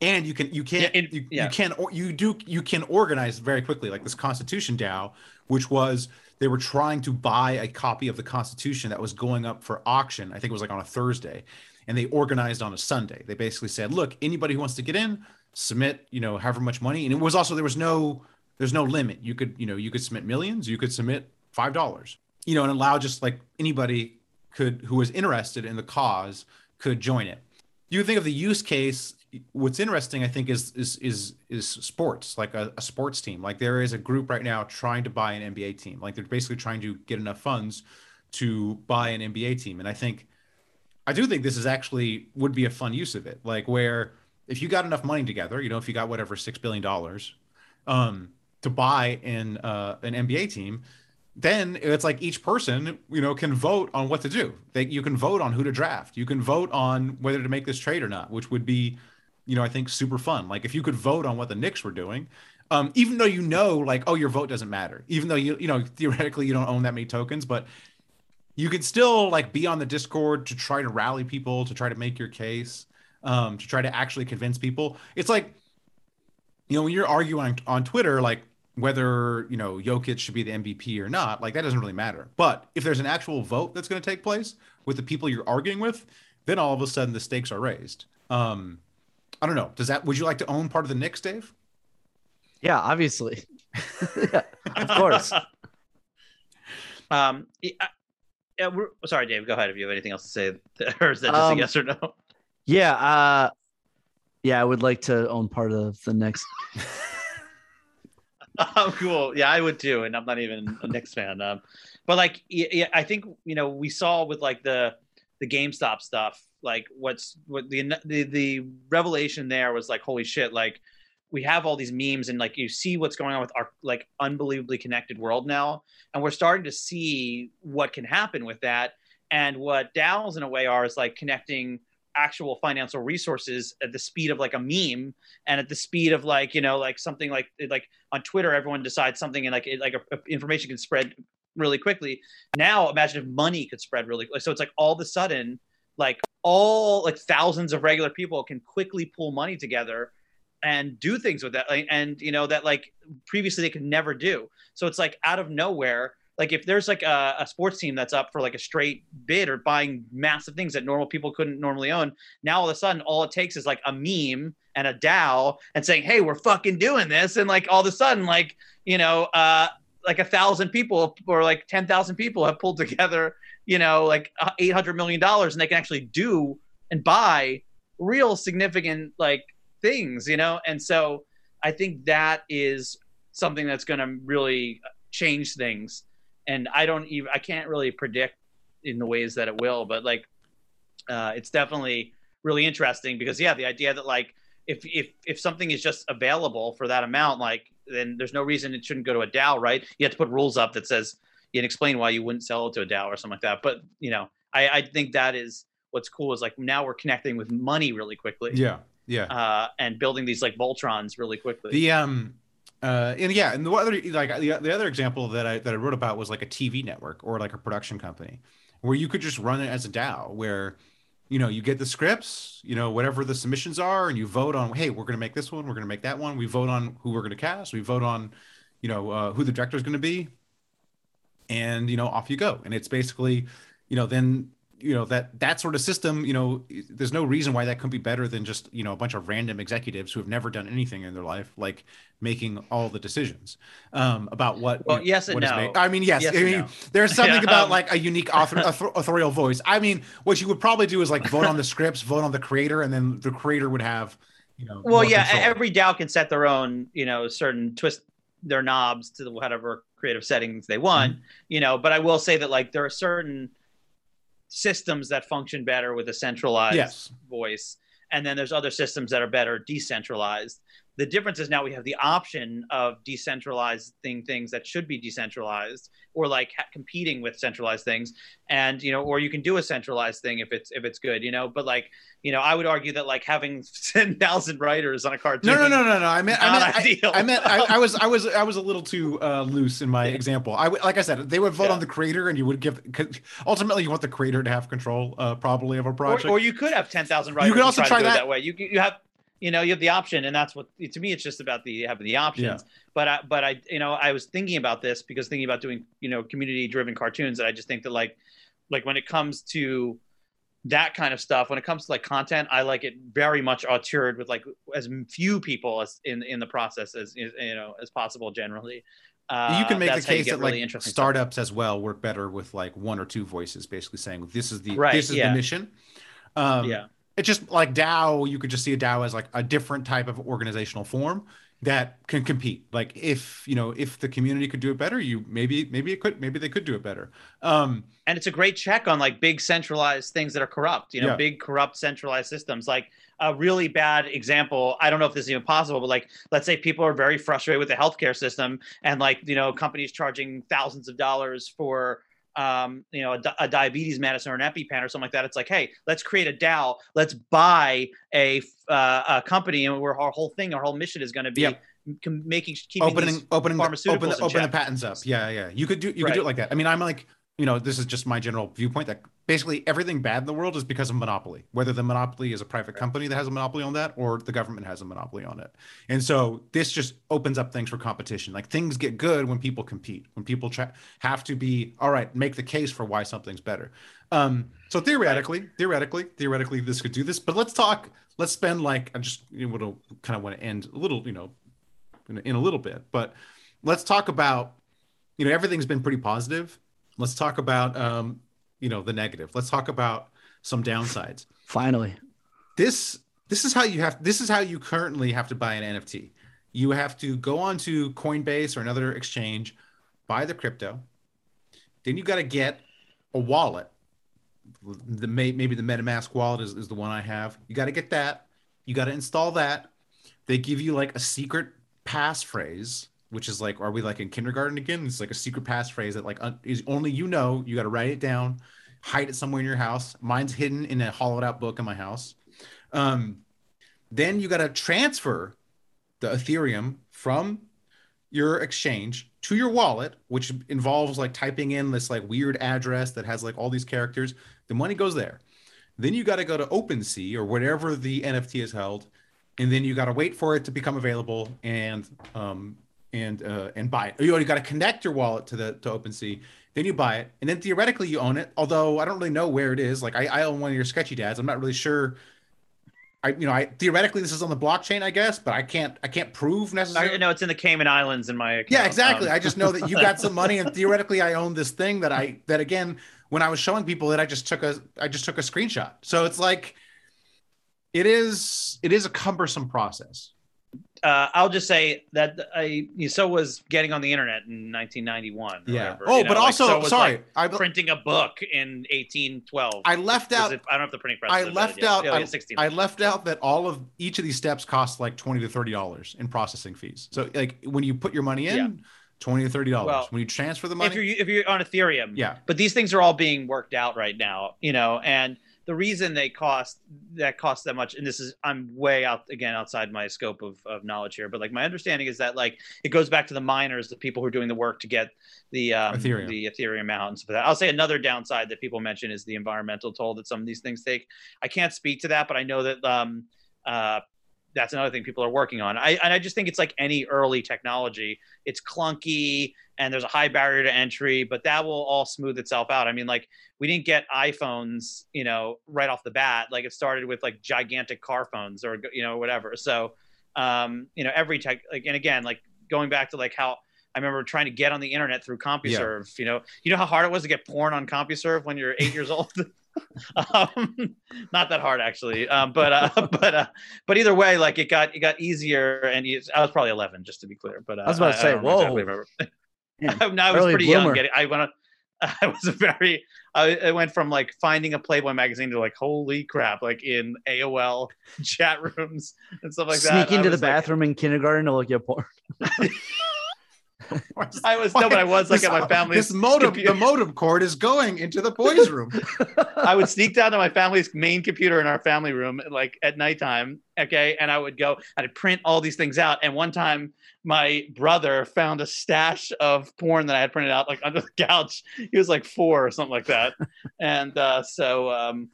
And you can you can't Yeah, you, yeah. you can you do you can organize very quickly like this Constitution DAO, which was they were trying to buy a copy of the Constitution that was going up for auction. I think it was like on a Thursday, and they organized on a Sunday. They basically said, "Look, anybody who wants to get in, submit, you know, however much money." And it was also there was no there's no limit. You could you know you could submit millions. You could submit five dollars. You know, and allow just like anybody could who was interested in the cause could join it. You think of the use case. What's interesting, I think, is is is is sports, like a, a sports team. Like there is a group right now trying to buy an NBA team. Like they're basically trying to get enough funds to buy an NBA team. And I think I do think this is actually would be a fun use of it. Like where if you got enough money together, you know, if you got whatever six billion dollars um, to buy in uh, an NBA team, then it's like each person, you know, can vote on what to do. They, you can vote on who to draft. You can vote on whether to make this trade or not, which would be, you know, I think super fun. Like if you could vote on what the Knicks were doing, um, even though you know, like, oh, your vote doesn't matter, even though you, you know, theoretically you don't own that many tokens, but you could still like be on the Discord to try to rally people, to try to make your case, um, to try to actually convince people. It's like, you know, when you're arguing on, on Twitter, like whether you know Jokic should be the MVP or not, like that doesn't really matter. But if there's an actual vote that's going to take place with the people you're arguing with, then all of a sudden the stakes are raised. Um, I don't know. Does that? Would you like to own part of the Knicks, Dave? Yeah, obviously. yeah, of course. Um, I- I- yeah, we're, sorry, Dave. Go ahead if you have anything else to say, or is that just Um, a yes or no? Yeah, uh yeah, I would like to own part of the Knicks Oh, cool. Yeah, I would too, and I'm not even a Knicks fan. Um, but like, yeah, I think you know we saw with like the the GameStop stuff, like what's what the the the revelation there was like, holy shit, like we have all these memes and like you see what's going on with our like unbelievably connected world now, and we're starting to see what can happen with that, and what DAOs in a way are is like connecting actual financial resources at the speed of like a meme and at the speed of like you know like something like like on Twitter everyone decides something and like it, like a, a information can spread really quickly. Now imagine if money could spread really. So it's like all of a sudden like all like thousands of regular people can quickly pull money together and do things with that and you know that like previously they could never do so it's like out of nowhere like if there's like a, a, sports team that's up for like a straight bid or buying massive things that normal people couldn't normally own now all of a sudden all it takes is like a meme and a DAO and saying hey we're fucking doing this and like all of a sudden like you know uh like a thousand people or like 10,000 people have pulled together you know like 800 million dollars and they can actually do and buy real significant like things you know? And so i think that is something that's going to really change things and i don't even i can't really predict in the ways that it will but like uh, it's definitely really interesting because yeah the idea that like if if if something is just available for that amount like then there's no reason it shouldn't go to a dao right you have to put rules up that says you can explain why you wouldn't sell it to a dao or something like that but you know i i think that is what's cool is like now we're connecting with money really quickly Yeah. Yeah. uh, and building these like Voltrons really quickly. The um uh and yeah, and the other like the, the other example that I that I wrote about was like a TV network or like a production company where you could just run it as a DAO where you know you get the scripts, you know whatever the submissions are and you vote on hey, we're going to make this one, we're going to make that one. We vote on who we're going to cast, we vote on you know uh, who the director is going to be and you know off you go. And it's basically you know then you know that that sort of system you know there's no reason why that couldn't be better than just you know a bunch of random executives who have never done anything in their life like making all the decisions um about what Well, yes and what is no. made. i mean yes, Yes i mean no. there's something Yeah, about um, like a unique author, author authorial voice i mean what you would probably do is like vote on the scripts vote on the creator and then the creator would have you know well, yeah, control. every DAO can set their own, you know, certain twist their knobs to whatever creative settings they want, Mm-hmm. you know. But I will say that like there are certain systems that function better with a centralized Yes. voice, and then there's other systems that are better decentralized. The difference is now we have the option of decentralizing things that should be decentralized, or like ha- competing with centralized things, and you know, or you can do a centralized thing if it's if it's good, you know. But like, you know, I would argue that like having ten thousand writers on a cartoon. no no no no no i meant i meant I, ideal. I meant I, I was i was i was a little too uh loose in my example i like i said they would vote Yeah. on the creator and you would give ultimately you want the creator to have control uh probably of a project or you could have ten thousand writers. You could also to try that. that way. You you have you know you have the option, and that's what to me it's just about the having the options. But I but I you know I was thinking about this because thinking about doing you know community driven cartoons, and I just think that like like when it comes to that kind of stuff when it comes to like content i like it very much auteured with like as few people as in in the process as you know as possible generally uh, you can make the that's how you case that really like interesting stuff. startups as well work better with like one or two voices basically saying this is the Right, this is yeah. the mission um yeah it's just like DAO. You could just see a DAO as like a different type of organizational form that can compete. Like if you know if the community could do it better, you maybe maybe it could maybe they could do it better. Um, and it's a great check on like big centralized things that are corrupt you know Yeah. big corrupt centralized systems like a really bad example i don't know if this is even possible but like let's say people are very frustrated with the healthcare system and like you know companies charging thousands of dollars for um, you know, a, a diabetes medicine or an EpiPen or something like that. It's like, hey, let's create a DAO. Let's buy a, uh, a company, and where our whole thing, our whole mission is going to be Yep. making keeping opening opening pharmaceuticals open, the, open the patents up. Yeah, yeah. You could do you could do it like that. I mean, I'm like you know this is just my general viewpoint that basically everything bad in the world is because of monopoly. Whether the monopoly is a private company that has a monopoly on that or the government has a monopoly on it. And so this just opens up things for competition. Like things get good when people compete. When people try, have to be all right, make the case for why something's better. Um, so theoretically, theoretically, theoretically, this could do this. But let's talk. Let's spend like I just you know, kind of want to end a little, you know, in, in a little bit. But let's talk about, you know, everything's been pretty positive. Let's talk about, um, you know, the negative. Let's talk about some downsides. Finally. This this is how you have. This is how you currently have to buy an NFT. You have to go onto Coinbase or another exchange, buy the crypto. Then you got to get a wallet. The maybe the MetaMask wallet is, is the one I have. You got to get that. You got to install that. They give you like a secret passphrase, which is like, are we like in kindergarten again? It's like a secret passphrase that like is only you know. You got to write it down. hide it somewhere in your house. Mine's hidden in a hollowed out book in my house. Um, then you got to transfer the Ethereum from your exchange to your wallet, which involves like typing in this like weird address that has like all these characters. The money goes there. Then you got to go to OpenSea or whatever the NFT is held, and then you got to wait for it to become available and um and uh and buy it. You, already got to connect your wallet to the to OpenSea. Then you buy it, and then theoretically you own it. Although I don't really know where it is. Like I, I own one of your sketchy dads. I'm not really sure. I you know I theoretically this is on the blockchain, I guess, but I can't I can't prove necessarily. I know it's in the Cayman Islands in my account. Yeah, exactly. Um, I just know that you got some money, and theoretically, I own this thing that I that again, when I was showing people it, I just took a I just took a screenshot. So it's like, it is it is a cumbersome process. Uh, I'll just say that I so was getting on the internet in 1991. Yeah. whatever, Oh, you know, but like, also so sorry, like, I printing a book in 1812. I left out it- I don't have the printing press. I left out yeah, I, 16. I left out that all of each of these steps cost like twenty to thirty dollars in processing fees. So like when you put your money in, Yeah. twenty to thirty dollars. Well, when you transfer the money if you're if you're on Ethereum, yeah, but these things are all being worked out right now you know and the reason they cost that cost that much and this is i'm way out again outside my scope of, of knowledge here but like my understanding is that like it goes back to the miners the people who are doing the work to get the um, Ethereum. the ethereum out and stuff like that i'll say another downside that people mention is the environmental toll that some of these things take i can't speak to that but i know that um, uh, that's another thing people are working on. I and I just think it's like any early technology. It's clunky and there's a high barrier to entry, but that will all smooth itself out. I mean, like we didn't get iPhones, you know, right off the bat. Like it started with like gigantic car phones or you know whatever. So, um, you know, every tech like and again, like going back to like how I remember trying to get on the internet through CompuServe. You know, you know how hard it was to get porn on CompuServe when you're eight years old. um, not that hard actually, um, but uh, but uh, but either way, like it got it got easier, and I was probably eleven, just to be clear. But uh, I was about to say, don't whoa. exactly. Man, no, I was pretty bloomer. young. Getting, I went. I was very. I, I went from like finding a Playboy magazine to like holy crap, like in AOL chat rooms and stuff like that. Sneak I into the like- bathroom in kindergarten to look at porn. I was no, but I was like This- at my family's. This modem, computer. the modem cord is going into the boys' room. I would sneak down to my family's main computer in our family room, like at nighttime. Okay. And I would go, I'd print all these things out. And one time, my brother found a stash of porn that I had printed out, like under the couch. He was like four or something like that. and uh, so um,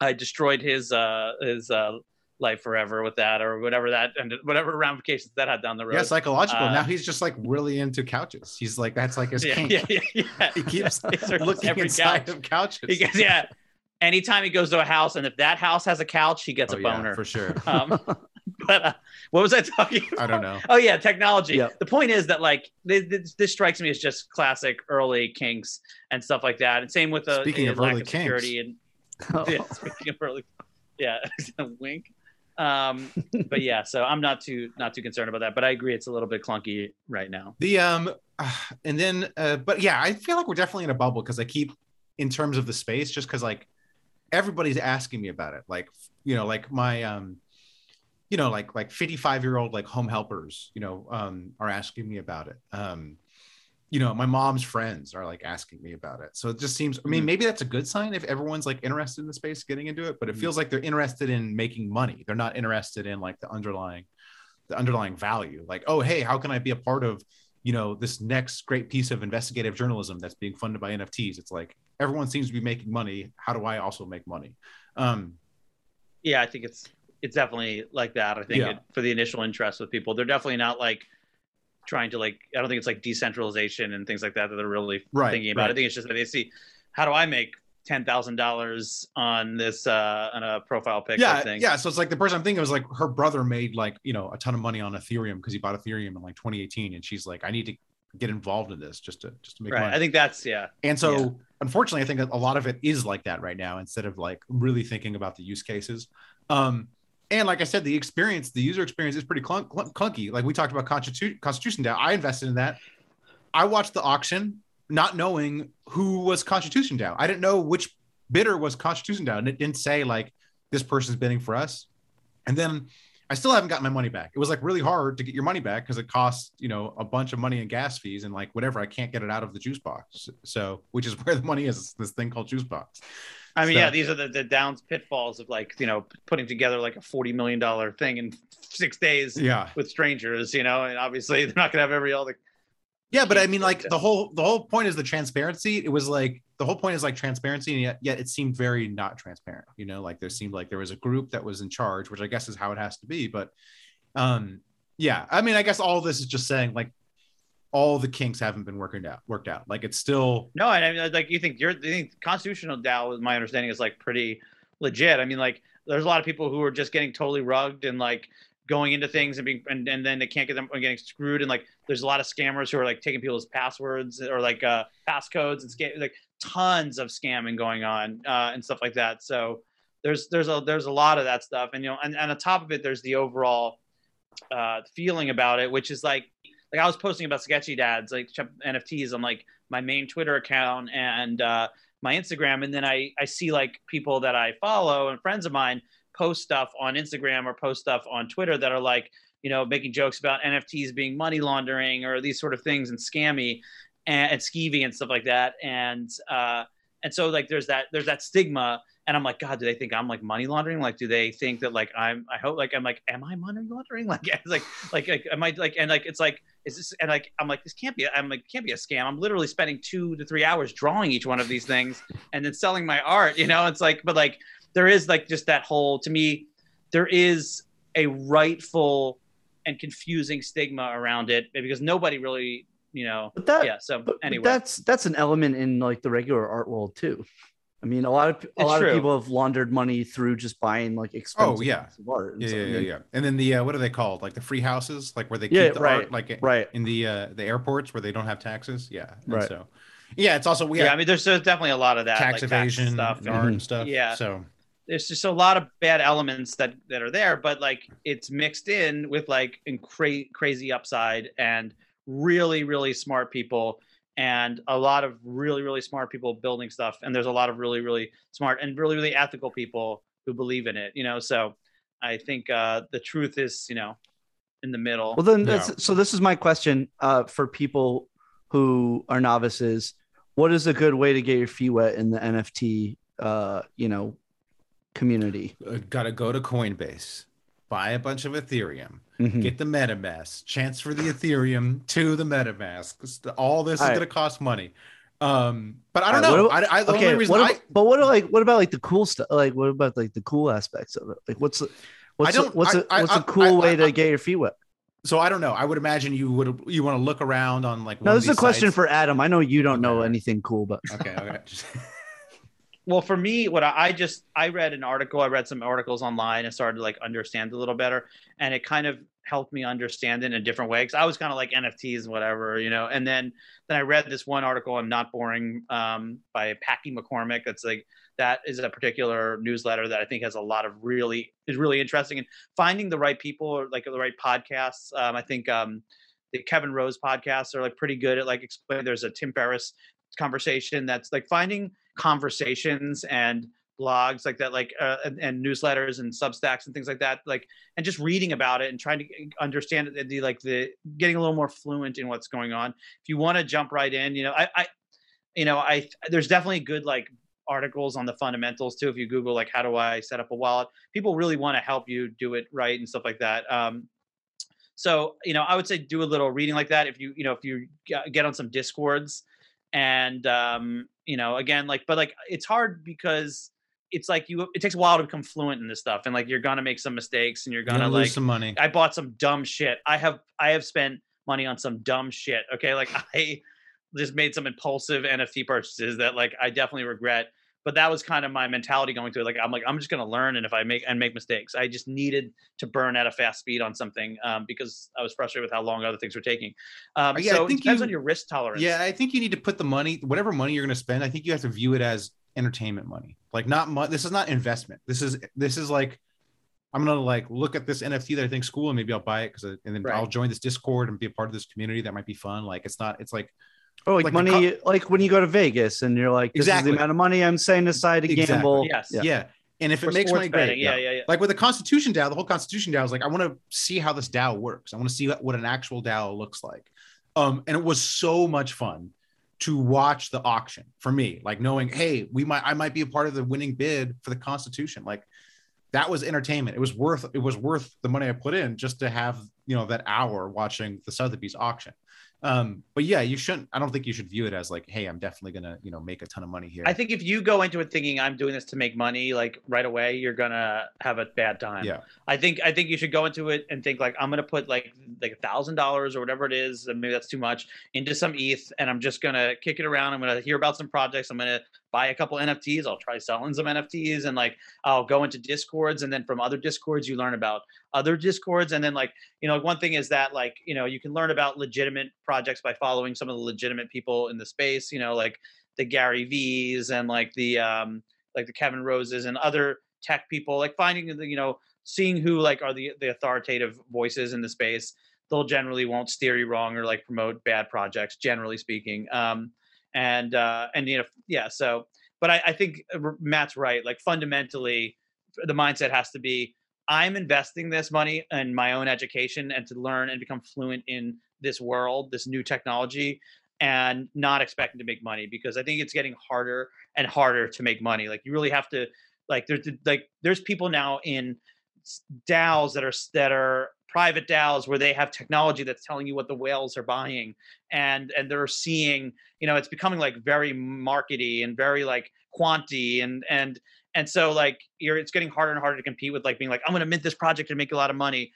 I destroyed his uh, his uh, life forever with that, or whatever that, and whatever ramifications that had down the road. Yeah, psychological. Uh, now he's just like really into couches. He's like that's like his yeah, kink. yeah, yeah, yeah. He keeps He searches looking every inside couch. of couches. He gets, yeah. Anytime he goes to a house, and if that house has a couch, he gets Oh, a yeah, boner. for sure. Um, but uh, what was I talking? About? I don't know. Oh yeah, technology. Yep. The point is that like this, this, this strikes me as just classic early kinks and stuff like that. And same with the Speaking the of lack early of security kinks. and yeah, speaking of early, yeah, wink. Um, but yeah, so I'm not too not too concerned about that. But I agree, it's a little bit clunky right now. The um, and then uh, but yeah, I feel like we're definitely in a bubble because I keep in terms of the space, just because like everybody's asking me about it. Like you know, like my um, you know, like like 55 year old like home helpers, you know, um, are asking me about it. Um, you know, my mom's friends are like asking me about it. So it just seems, I mean, Mhm. maybe that's a good sign if everyone's like interested in the space getting into it, but it Mhm. feels like they're interested in making money. They're not interested in like the underlying, the underlying value. Like, oh, hey, how can I be a part of, you know, this next great piece of investigative journalism that's being funded by NFTs? It's like everyone seems to be making money. How do I also make money? Um, Yeah, I think it's it's definitely like that. I think Yeah. it, for the initial interest with people, they're definitely not like trying to like. I don't think it's like decentralization and things like that that they're really Right, thinking about. right. I think it's just that they see how do I make ten thousand dollars on this uh on a profile pic yeah, thing. yeah. So it's like the person I'm thinking was like her brother made like you know a ton of money on Ethereum because he bought Ethereum in like 2018, and she's like, I need to get involved in this just to just to make Right. money. I think that's yeah. And so, Yeah. unfortunately, I think a lot of it is like that right now instead of like really thinking about the use cases. Um, and like I said, the experience, the user experience is pretty clunk, clunk, clunky. Like we talked about Constitu- Constitution DAO. I invested in that. I watched the auction not knowing who was Constitution DAO. I didn't know which bidder was Constitution DAO. And it didn't say like this person's bidding for us. And then I still haven't gotten my money back. It was like really hard to get your money back because it costs, you know, a bunch of money and gas fees and like whatever. I can't get it out of the Juicebox. So, which is where the money is, this thing called Juicebox. I mean, So- yeah, these are the, the downs pitfalls of like you know putting together like a forty million dollar thing in six days Yeah. with strangers, you know, and obviously they're not gonna have every all the Yeah, but I mean, like like the whole the whole point is the transparency. It was like the whole point is like transparency, and yet, yet it seemed very not transparent. You know, like there seemed like there was a group that was in charge, which I guess is how it has to be. But um, yeah, I mean, I guess all this is just saying like all the kinks haven't been working out worked out. Like it's still No, and I mean, like you think you're, you think Constitution DAO is my understanding, is like pretty legit. I mean, like there's a lot of people who are just getting totally rugged and like going into things and being, and, and then they can't get them getting screwed. And like there's a lot of scammers who are like taking people's passwords or like uh, passcodes and scam, like tons of scamming going on uh, and stuff like that. So there's there's a there's a lot of that stuff, and you know, and, and on top of it, there's the overall uh, feeling about it, which is like like I was posting about sketchy dads, like NFTs on like my main Twitter account and uh, my Instagram, and then I I see like people that I follow and friends of mine post stuff on Instagram or post stuff on Twitter that are like you know making jokes about NFTs being money laundering or these sort of things and scammy and, and skeevy and stuff like that, and uh, and so like there's that there's that stigma and i'm like god do they think i'm like money laundering? Like do they think that like i'm i hope like i'm like am i money laundering? Like it's like like like am i like and like it's like is this and like i'm like this can't be i'm like can't be a scam. I'm literally spending two to three hours drawing each one of these things and then selling my art you know? It's like but like there is like just that whole to me there is a rightful and confusing stigma around it because nobody really you know But that, yeah so but, but anyway. that's that's an element in like the regular art world too. I mean, a lot of a It's lot true. of people have laundered money through just buying like expensive Oh, yeah. art. and yeah, so, yeah, I yeah, mean, yeah. And then the uh, what are they called? Like the free houses, like where they keep the right, art, like right. in the uh, the airports where they don't have taxes. Yeah, and Right. So yeah, it's also we yeah, i mean there's, there's definitely a lot of that tax like, evasion stuff and and- art and stuff. Yeah. So there's just a lot of bad elements that that are there but like it's mixed in with like in cra- crazy upside and really really smart people and a lot of really really smart people building stuff and there's a lot of really really smart and really really ethical people who believe in it you know so i think uh the truth is you know in the middle Well, then, Yeah. that's, so this is my question uh, for people who are novices. What is a good way to get your feet wet in the NFT, uh, you know, community? uh, gotta go to Coinbase, buy a bunch of Ethereum, Mhm. get the MetaMask, transfer the Ethereum to the MetaMask. This- All this is All right. gonna cost money. Um, but I don't right, know. what I, I, the okay, only reason what I, about, but what are like what about like the cool stuff? Like what about like the cool aspects of it? Like what's what's a, what's a what's a cool way to get your feet wet? so I don't know. I would imagine you would you want to look around on like No, this is a question sites. for Adam. I know you don't know anything cool, but Okay, okay. well for me what I, I just i read an article i read some articles online and started to like understand a little better and it kind of helped me understand it in a different way because i was kind of like nfts and whatever you know and then then i read this one article on not boring um, by packy mccormick. That's like that is a particular newsletter that i think has a lot of really is really interesting and finding the right people or like the right podcasts um, i think um, the kevin rose podcasts are like pretty good at like explaining there's a tim ferriss conversation that's like finding conversations and blogs like that like uh, and, and newsletters and substacks and things like that like and just reading about it and trying to understand it the like the getting a little more fluent in what's going on. If you want to jump right in you know i i you know i there's definitely good like articles on the fundamentals too if you google like how do i set up a wallet? People really want to help you do it right and stuff like that um so you know i would say do a little reading like that if you you know if you get on some discords and um you know again like but like it's hard because it's like you it takes a while to become fluent in this stuff and like you're gonna make some mistakes and you're You're gonna, gonna like lose some money. I bought some dumb shit. I have I have spent money on some dumb shit. Okay, like I just made some impulsive NFT purchases that like I definitely regret. But that was kind of my mentality going through it. Like I'm like I'm just gonna learn, and if I make and make mistakes, I just needed to burn at a fast speed on something um, because I was frustrated with how long other things were taking. Um, Uh, yeah, I so it think depends you- on your risk tolerance. Yeah, I think you need to put the money, whatever money you're going to spend. I think you have to view it as entertainment money. Like not money. This is not investment. This is this is like I'm gonna like look at this NFT that I think's cool and maybe I'll buy it because and then Right. I'll join this Discord and be a part of this community that might be fun. Like it's not. It's like or like, Like the money, like when you go to Vegas and you're like, this is Exactly. the amount of money I'm setting aside to Exactly. gamble. Yes. yeah. And if For it makes sports money, great. betting, yeah, yeah, yeah. Like with the Constitution DAO, the whole Constitution DAO is like, I want to see how this DAO works. I want to see what, what an actual DAO looks like. Um, and it was so much fun to watch the auction for me, like knowing, hey, we might, I might be a part of the winning bid for the Constitution. Like that was entertainment. It was worth, it was worth the money I put in just to have, you know, that hour watching the Sotheby's auction. Um, but yeah, you shouldn't. I don't think you should view it as like, hey, I'm definitely gonna, you know, make a ton of money here. I think if you go into it thinking I'm doing this to make money, like right away, you're gonna have a bad time. Yeah. I think I think you should go into it and think like I'm gonna put like like a thousand dollars or whatever it is, and maybe that's too much, into some ETH, and I'm just gonna kick it around. I'm gonna hear about some projects. I'm gonna buy a couple NFTs. I'll try selling some NFTs, and like I'll go into discords, and then from other discords you learn about other discords, and then like you know one thing is that like you know you can learn about legitimate projects by following some of the legitimate people in the space. You know like the Gary V's and like the um like the Kevin Roses and other tech people, like finding the you know seeing who like are the the authoritative voices in the space. They'll generally won't steer you wrong or like promote bad projects, generally speaking. Um, and uh, and you know yeah. So, but I, I think uh, Matt's right. Like fundamentally, the mindset has to be I'm investing this money in my own education and to learn and become fluent in this world, this new technology, and not expecting to make money because I think it's getting harder and harder to make money. Like you really have to like there's like there's people now in DAOs that are that are private DAOs where they have technology that's telling you what the whales are buying and and they're seeing you know it's becoming like very markety and very like quanty and and and so like you're it's getting harder and harder to compete with like being like i'm going to mint this project and make a lot of money.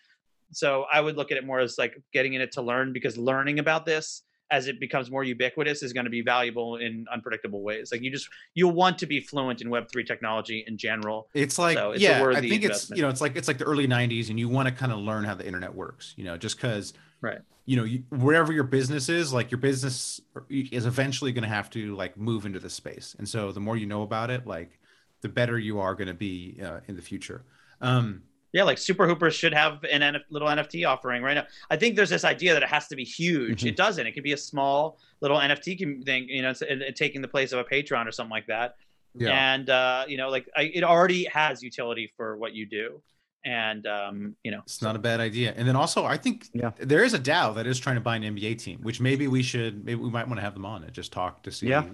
So i would look at it more as like getting in it to learn because learning about this as it becomes more ubiquitous is going to be valuable in unpredictable ways like you just you'll want to be fluent in web3 technology in general It's like So it's yeah, I think it's you know it's like it's like the early '90s, and you want to kind of learn how the internet works. You know, just because Right. You know, you, wherever your business is, like your business is eventually going to have to like move into this space, and so the more you know about it, like the better you are going to be uh, in the future. Um, Yeah, like Super Hoopers should have an NF- little NFT offering right now. I think there's this idea that it has to be huge. Mhm. It doesn't. It could be a small little NFT thing, you know, it's, it, it taking the place of a Patreon or something like that. yeah, And uh, you know, like I, it already has utility for what you do, and um, you know, it's not a bad idea. And then also, I think Yeah. there is a DAO that is trying to buy an NBA team, which maybe we should, maybe we might want to have them on and just talk to see. Yeah.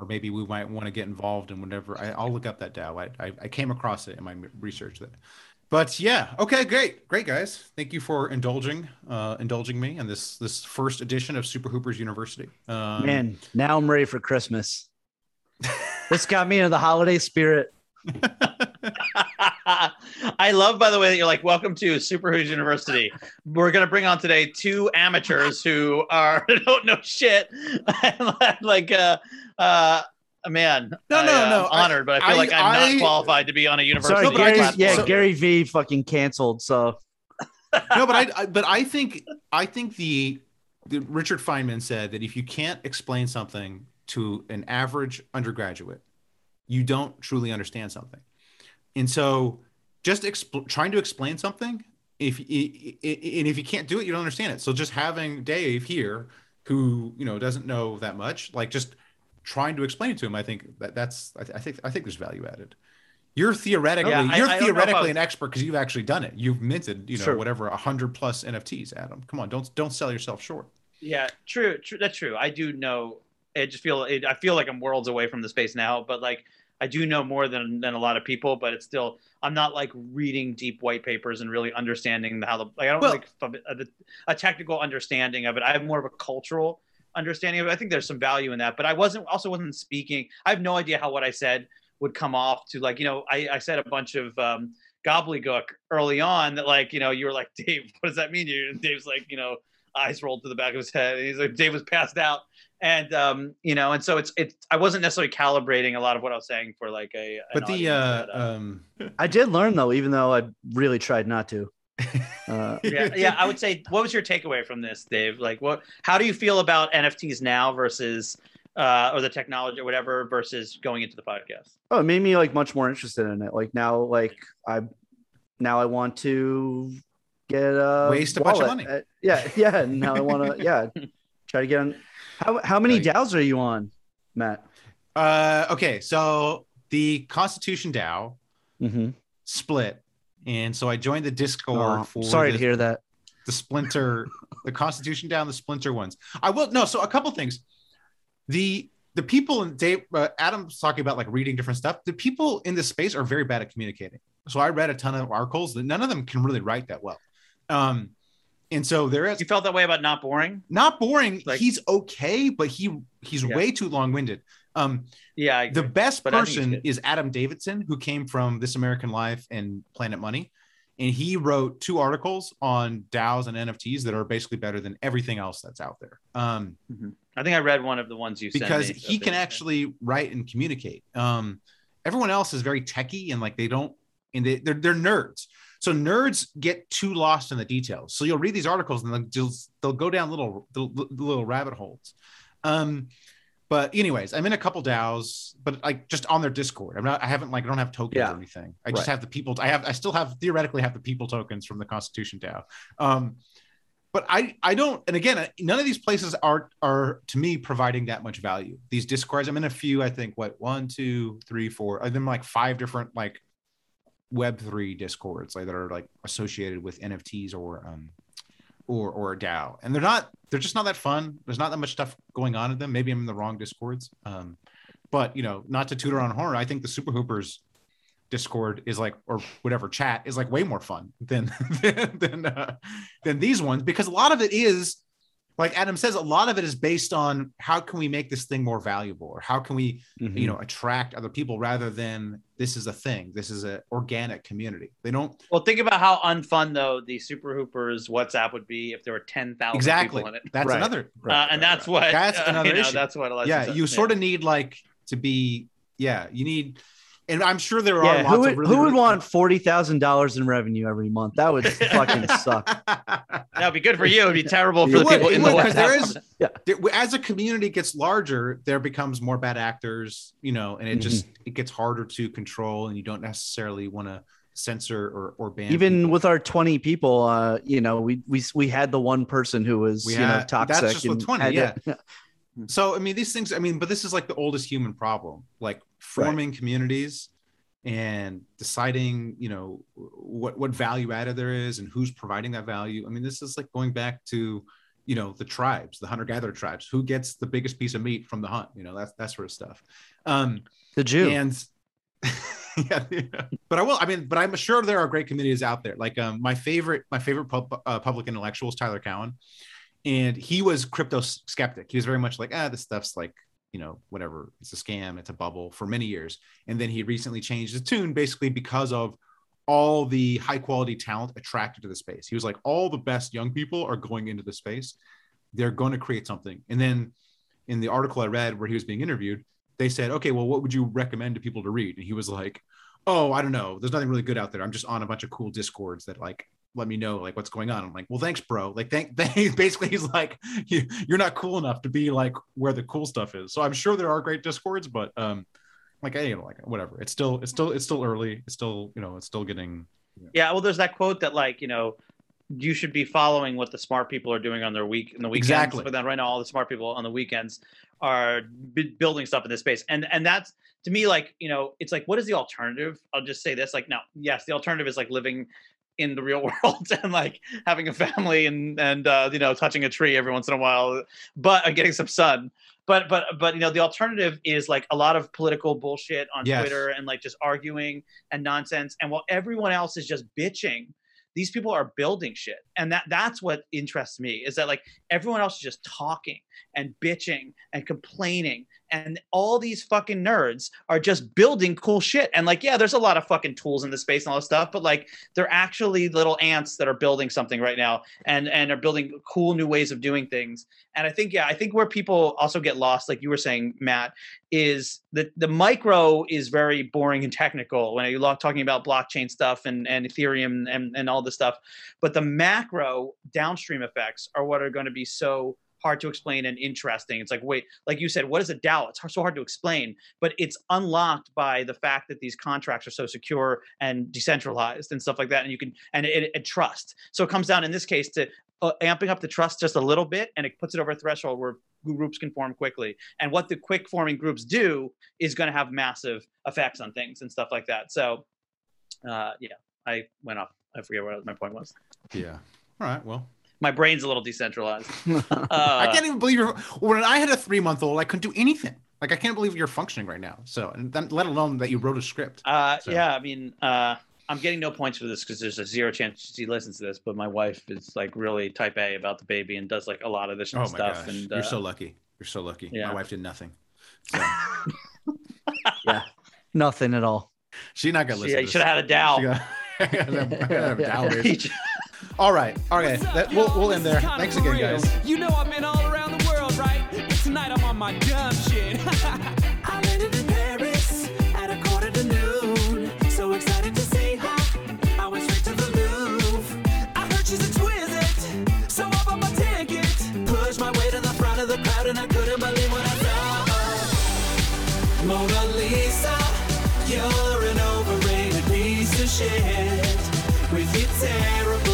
Or maybe we might want to get involved in whatever. I, I'll look up that DAO. I, I, I came across it in my research there. But yeah, okay, great, great guys. Thank you for indulging, uh, indulging me in this this first edition of Super Hoopers University. Um, Man, now I'm ready for Christmas. this got me into the holiday spirit. I love, by the way, that you're like, welcome to Super Who's University. We're gonna bring on today two amateurs who are don't know shit. like, uh, uh, man, No, I, no, uh, no, I'm honored, but I feel I- like I'm I- not qualified to be on a university Sorry, but I Gary, just- yeah, so- Gary V fucking canceled. So no, but I, I but I think I think the, the Richard Feynman said that if you can't explain something to an average undergraduate, you don't truly understand something. And so, just expl- trying to explain something, if i- i- i- and if you can't do it, you don't understand it. So just having Dave here, who you know doesn't know that much, like just trying to explain it to him, I think that that's I, th- I think I think there's value added. You're theoretically Yeah, I- you're I don't know if I theoretically an expert because you've actually done it. You've minted, you know, Sure. whatever a hundred plus NFTs. Adam, come on, don't don't sell yourself short. Yeah, true, true. That's true. I do know. I just feel. It, I feel like I'm worlds away from the space now, but like I do know more than than a lot of people. But it's still. I'm not like reading deep white papers and really understanding how the. Like, I don't Well- like a technical understanding of it. I have more of a cultural understanding of it. I think there's some value in that, but I wasn't also wasn't speaking. I have no idea how what I said would come off to like you know I, I said a bunch of um, gobbledygook early on that like you know you were like Dave, what does that mean? You Dave's like you know eyes rolled to the back of his head. And he's like Dave was passed out, and um, you know, and so it's it's I wasn't necessarily calibrating a lot of what I was saying for like a. But the uh, that, uh, um, I did learn though, even though I really tried not to. Uh, yeah, yeah, I would say, what was your takeaway from this, Dave? Like, what? How do you feel about NFTs now versus, uh, or the technology or whatever versus going into the podcast? oh, it made me like much more interested in it. Like now, like I now I want to get a Waste a bunch of money. Uh, yeah, yeah. Now I want to yeah try to get on. How how many Right. DAOs are you on, Matt? uh, okay, so the Constitution DAO hmm split, and so I joined the Discord. Oh, for sorry the, to hear that. the Splinter, the Constitution DAO, the Splinter ones. I will no. So a couple things. The the people in Dave uh, Adam's talking about like reading different stuff. The people in this space are very bad at communicating. So I read a ton of articles. that None of them can really write that well. Um, and so there is You felt that way about not boring? not boring. Like- he's okay, but he he's Yeah. way too long winded. Um, Yeah. I the best But I think he's person is Adam Davidson, who came from This American Life and Planet Money. And he wrote two articles on DAOs and NFTs that are basically better than everything else that's out there. Um, I think I read one of the ones you sent because me, so he can actually write and communicate. Um, everyone else is very techy and like they don't, and they, they're, they're nerds. So nerds get too lost in the details. So you'll read these articles and they'll just, they'll go down little little, little rabbit holes. Um, but anyways, I'm in a couple DAOs, but like just on their Discord. I'm not. I haven't like I don't have tokens Yeah. or anything. I just Right. have the people. I have. I still have theoretically have the people tokens from the Constitution DAO. Um, but I I don't. And again, none of these places are are to me providing that much value. These Discords. I'm in a few. I think what one, two, three, four. I'm like five different like Web three Discords like that are like associated with NFTs or um or or a DAO, and they're not. They're just not that fun. There's not that much stuff going on in them. Maybe I'm in the wrong Discords. Um, but you know, not to tutor on horror. I think the Super Hoopers Discord is like, or whatever chat is like way more fun than than than, uh, than these ones because a lot of it is like Adam says, a lot of it is based on how can we make this thing more valuable or how can we Mm-hmm. you know attract other people rather than this is a thing this is an organic community they don't Well, think about how unfun though the Super Hoopers WhatsApp would be if there were ten thousand exactly people in it. that's Right. another uh, and that's what That's uh, another you know, issue. That's what. Alexis yeah said. you sort of need like to be yeah you need and i'm sure there are Yeah, lots who would, of really, who would really- want forty thousand dollars in revenue every month? That would fucking suck. that would be good for you. It'd be terrible for It the would, people in would, the 'cause there WhatsApp. is there- as a community gets larger there becomes more bad actors you know and it just it gets harder to control and you don't necessarily want to censor or or ban Even people. with our twenty people, uh, you know, we we we had the one person who was We you know had- that's toxic. just with 20, had to- So I mean, these things. I mean, but this is like the oldest human problem, like forming communities and deciding, you know, what what value added there is and who's providing that value. I mean, this is like going back to, you know, the tribes, the hunter gatherer tribes. Who gets the biggest piece of meat from the hunt? You know, that's that sort of stuff. Um, the Jew. and yeah, yeah. but I will. I mean, but I'm sure there are great communities out there. Like um, my favorite, my favorite pub, uh, public intellectual is Tyler Cowen, and he was crypto skeptic. He was very much like, ah, this stuff's like, you know, whatever. It's a scam. It's a bubble for many years, and then he recently changed his tune basically because of all the high quality talent attracted to the space. He was like, all the best young people are going into the space. They're going to create something, and then in the article I read where he was being interviewed, they said, okay, well, what would you recommend to people to read? And he was like, oh, I don't know. There's nothing really good out there. I'm just on a bunch of cool discords that like let me know like what's going on. I'm like, well, thanks, bro. Like, thank. thank basically, he's like, you, you're not cool enough to be like where the cool stuff is. So I'm sure there are great discords, but um, like, hey, you know, like whatever. It's still, it's still, it's still early. It's still, you know, it's still getting. Yeah, well, there's that quote that like you know, you should be following what the smart people are doing on their week in the weekends. Exactly. But then right now, all the smart people on the weekends are b- building stuff in this space, and and that's to me like you know, it's like what is the alternative? I'll just say this: like, no, yes, the alternative is like living in the real world and like having a family and and uh, you know touching a tree every once in a while, but uh, getting some sun. But but but you know the alternative is like a lot of political bullshit on Yes. Twitter and like just arguing and nonsense. And while everyone else is just bitching, these people are building shit. And that that's what interests me is that like everyone else is just talking and bitching and complaining. And all these fucking nerds are just building cool shit. And like, yeah, there's a lot of fucking tools in the space and all this stuff, but like they're actually little ants that are building something right now and and are building cool new ways of doing things. And I think, yeah, I think where people also get lost, like you were saying, Matt, is that the micro is very boring and technical when you're talking about blockchain stuff and, and Ethereum and, and all this stuff. But the macro downstream effects are what are going to be so hard to explain and interesting. It's like, wait, like you said, what is a DAO? It's hard- so hard to explain, but it's unlocked by the fact that these contracts are so secure and decentralized and stuff like that. And you can, and it, it trust. So it comes down in this case to uh, amping up the trust just a little bit and it puts it over a threshold where groups can form quickly. And what the quick forming groups do is going to have massive effects on things and stuff like that. So uh, yeah, I went off. I forget what my point was. Yeah. All right. Well, My brain's a little decentralized. Uh, I can't even believe you're. When I had a three month old, I couldn't do anything. Like I can't believe you're functioning right now. So, and then, let alone that you wrote a script. Uh, So- Yeah, I mean, uh, I'm getting no points for this because there's a zero chance she listens to this. But my wife is like really type A about the baby and does like a lot of this Oh my stuff. gosh, And you're uh, so lucky. You're so lucky. yeah. My wife did nothing. So yeah, nothing at all. she's not gonna she, listen. you to should have had a DAO. this. She got- I gotta gotta have Yeah. All right. Okay. That, we'll, we'll end there. Thanks again, guys. You know I've been all around the world, right? But tonight I'm on my dumb shit. I landed in Paris at a quarter to noon. So excited to see her. I went straight to the Louvre. I heard she's exquisite. So I bought my ticket. Pushed my way to the front of the crowd and I couldn't believe what I saw. Mona Lisa, you're an overrated piece of shit. With your terrible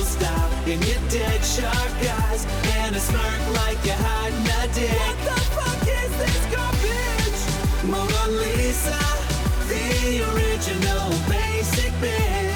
and your dead shark eyes and a smirk like you're hiding a dick. What the fuck is this garbage? Mona Lisa, the original basic bitch.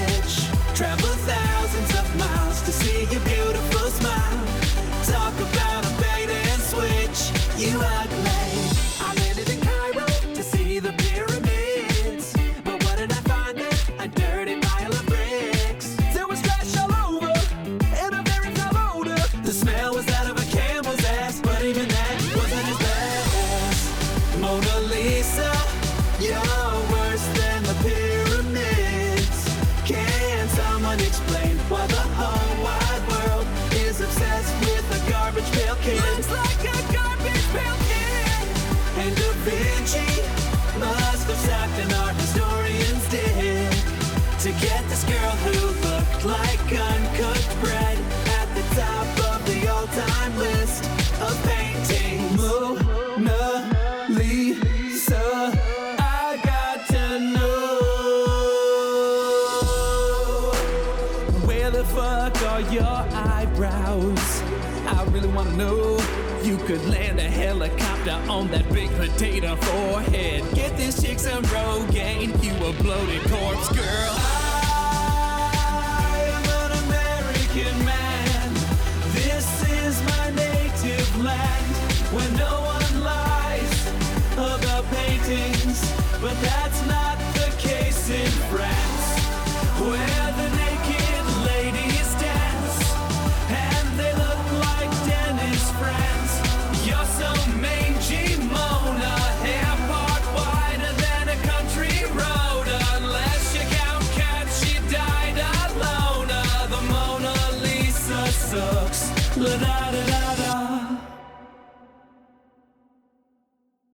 On that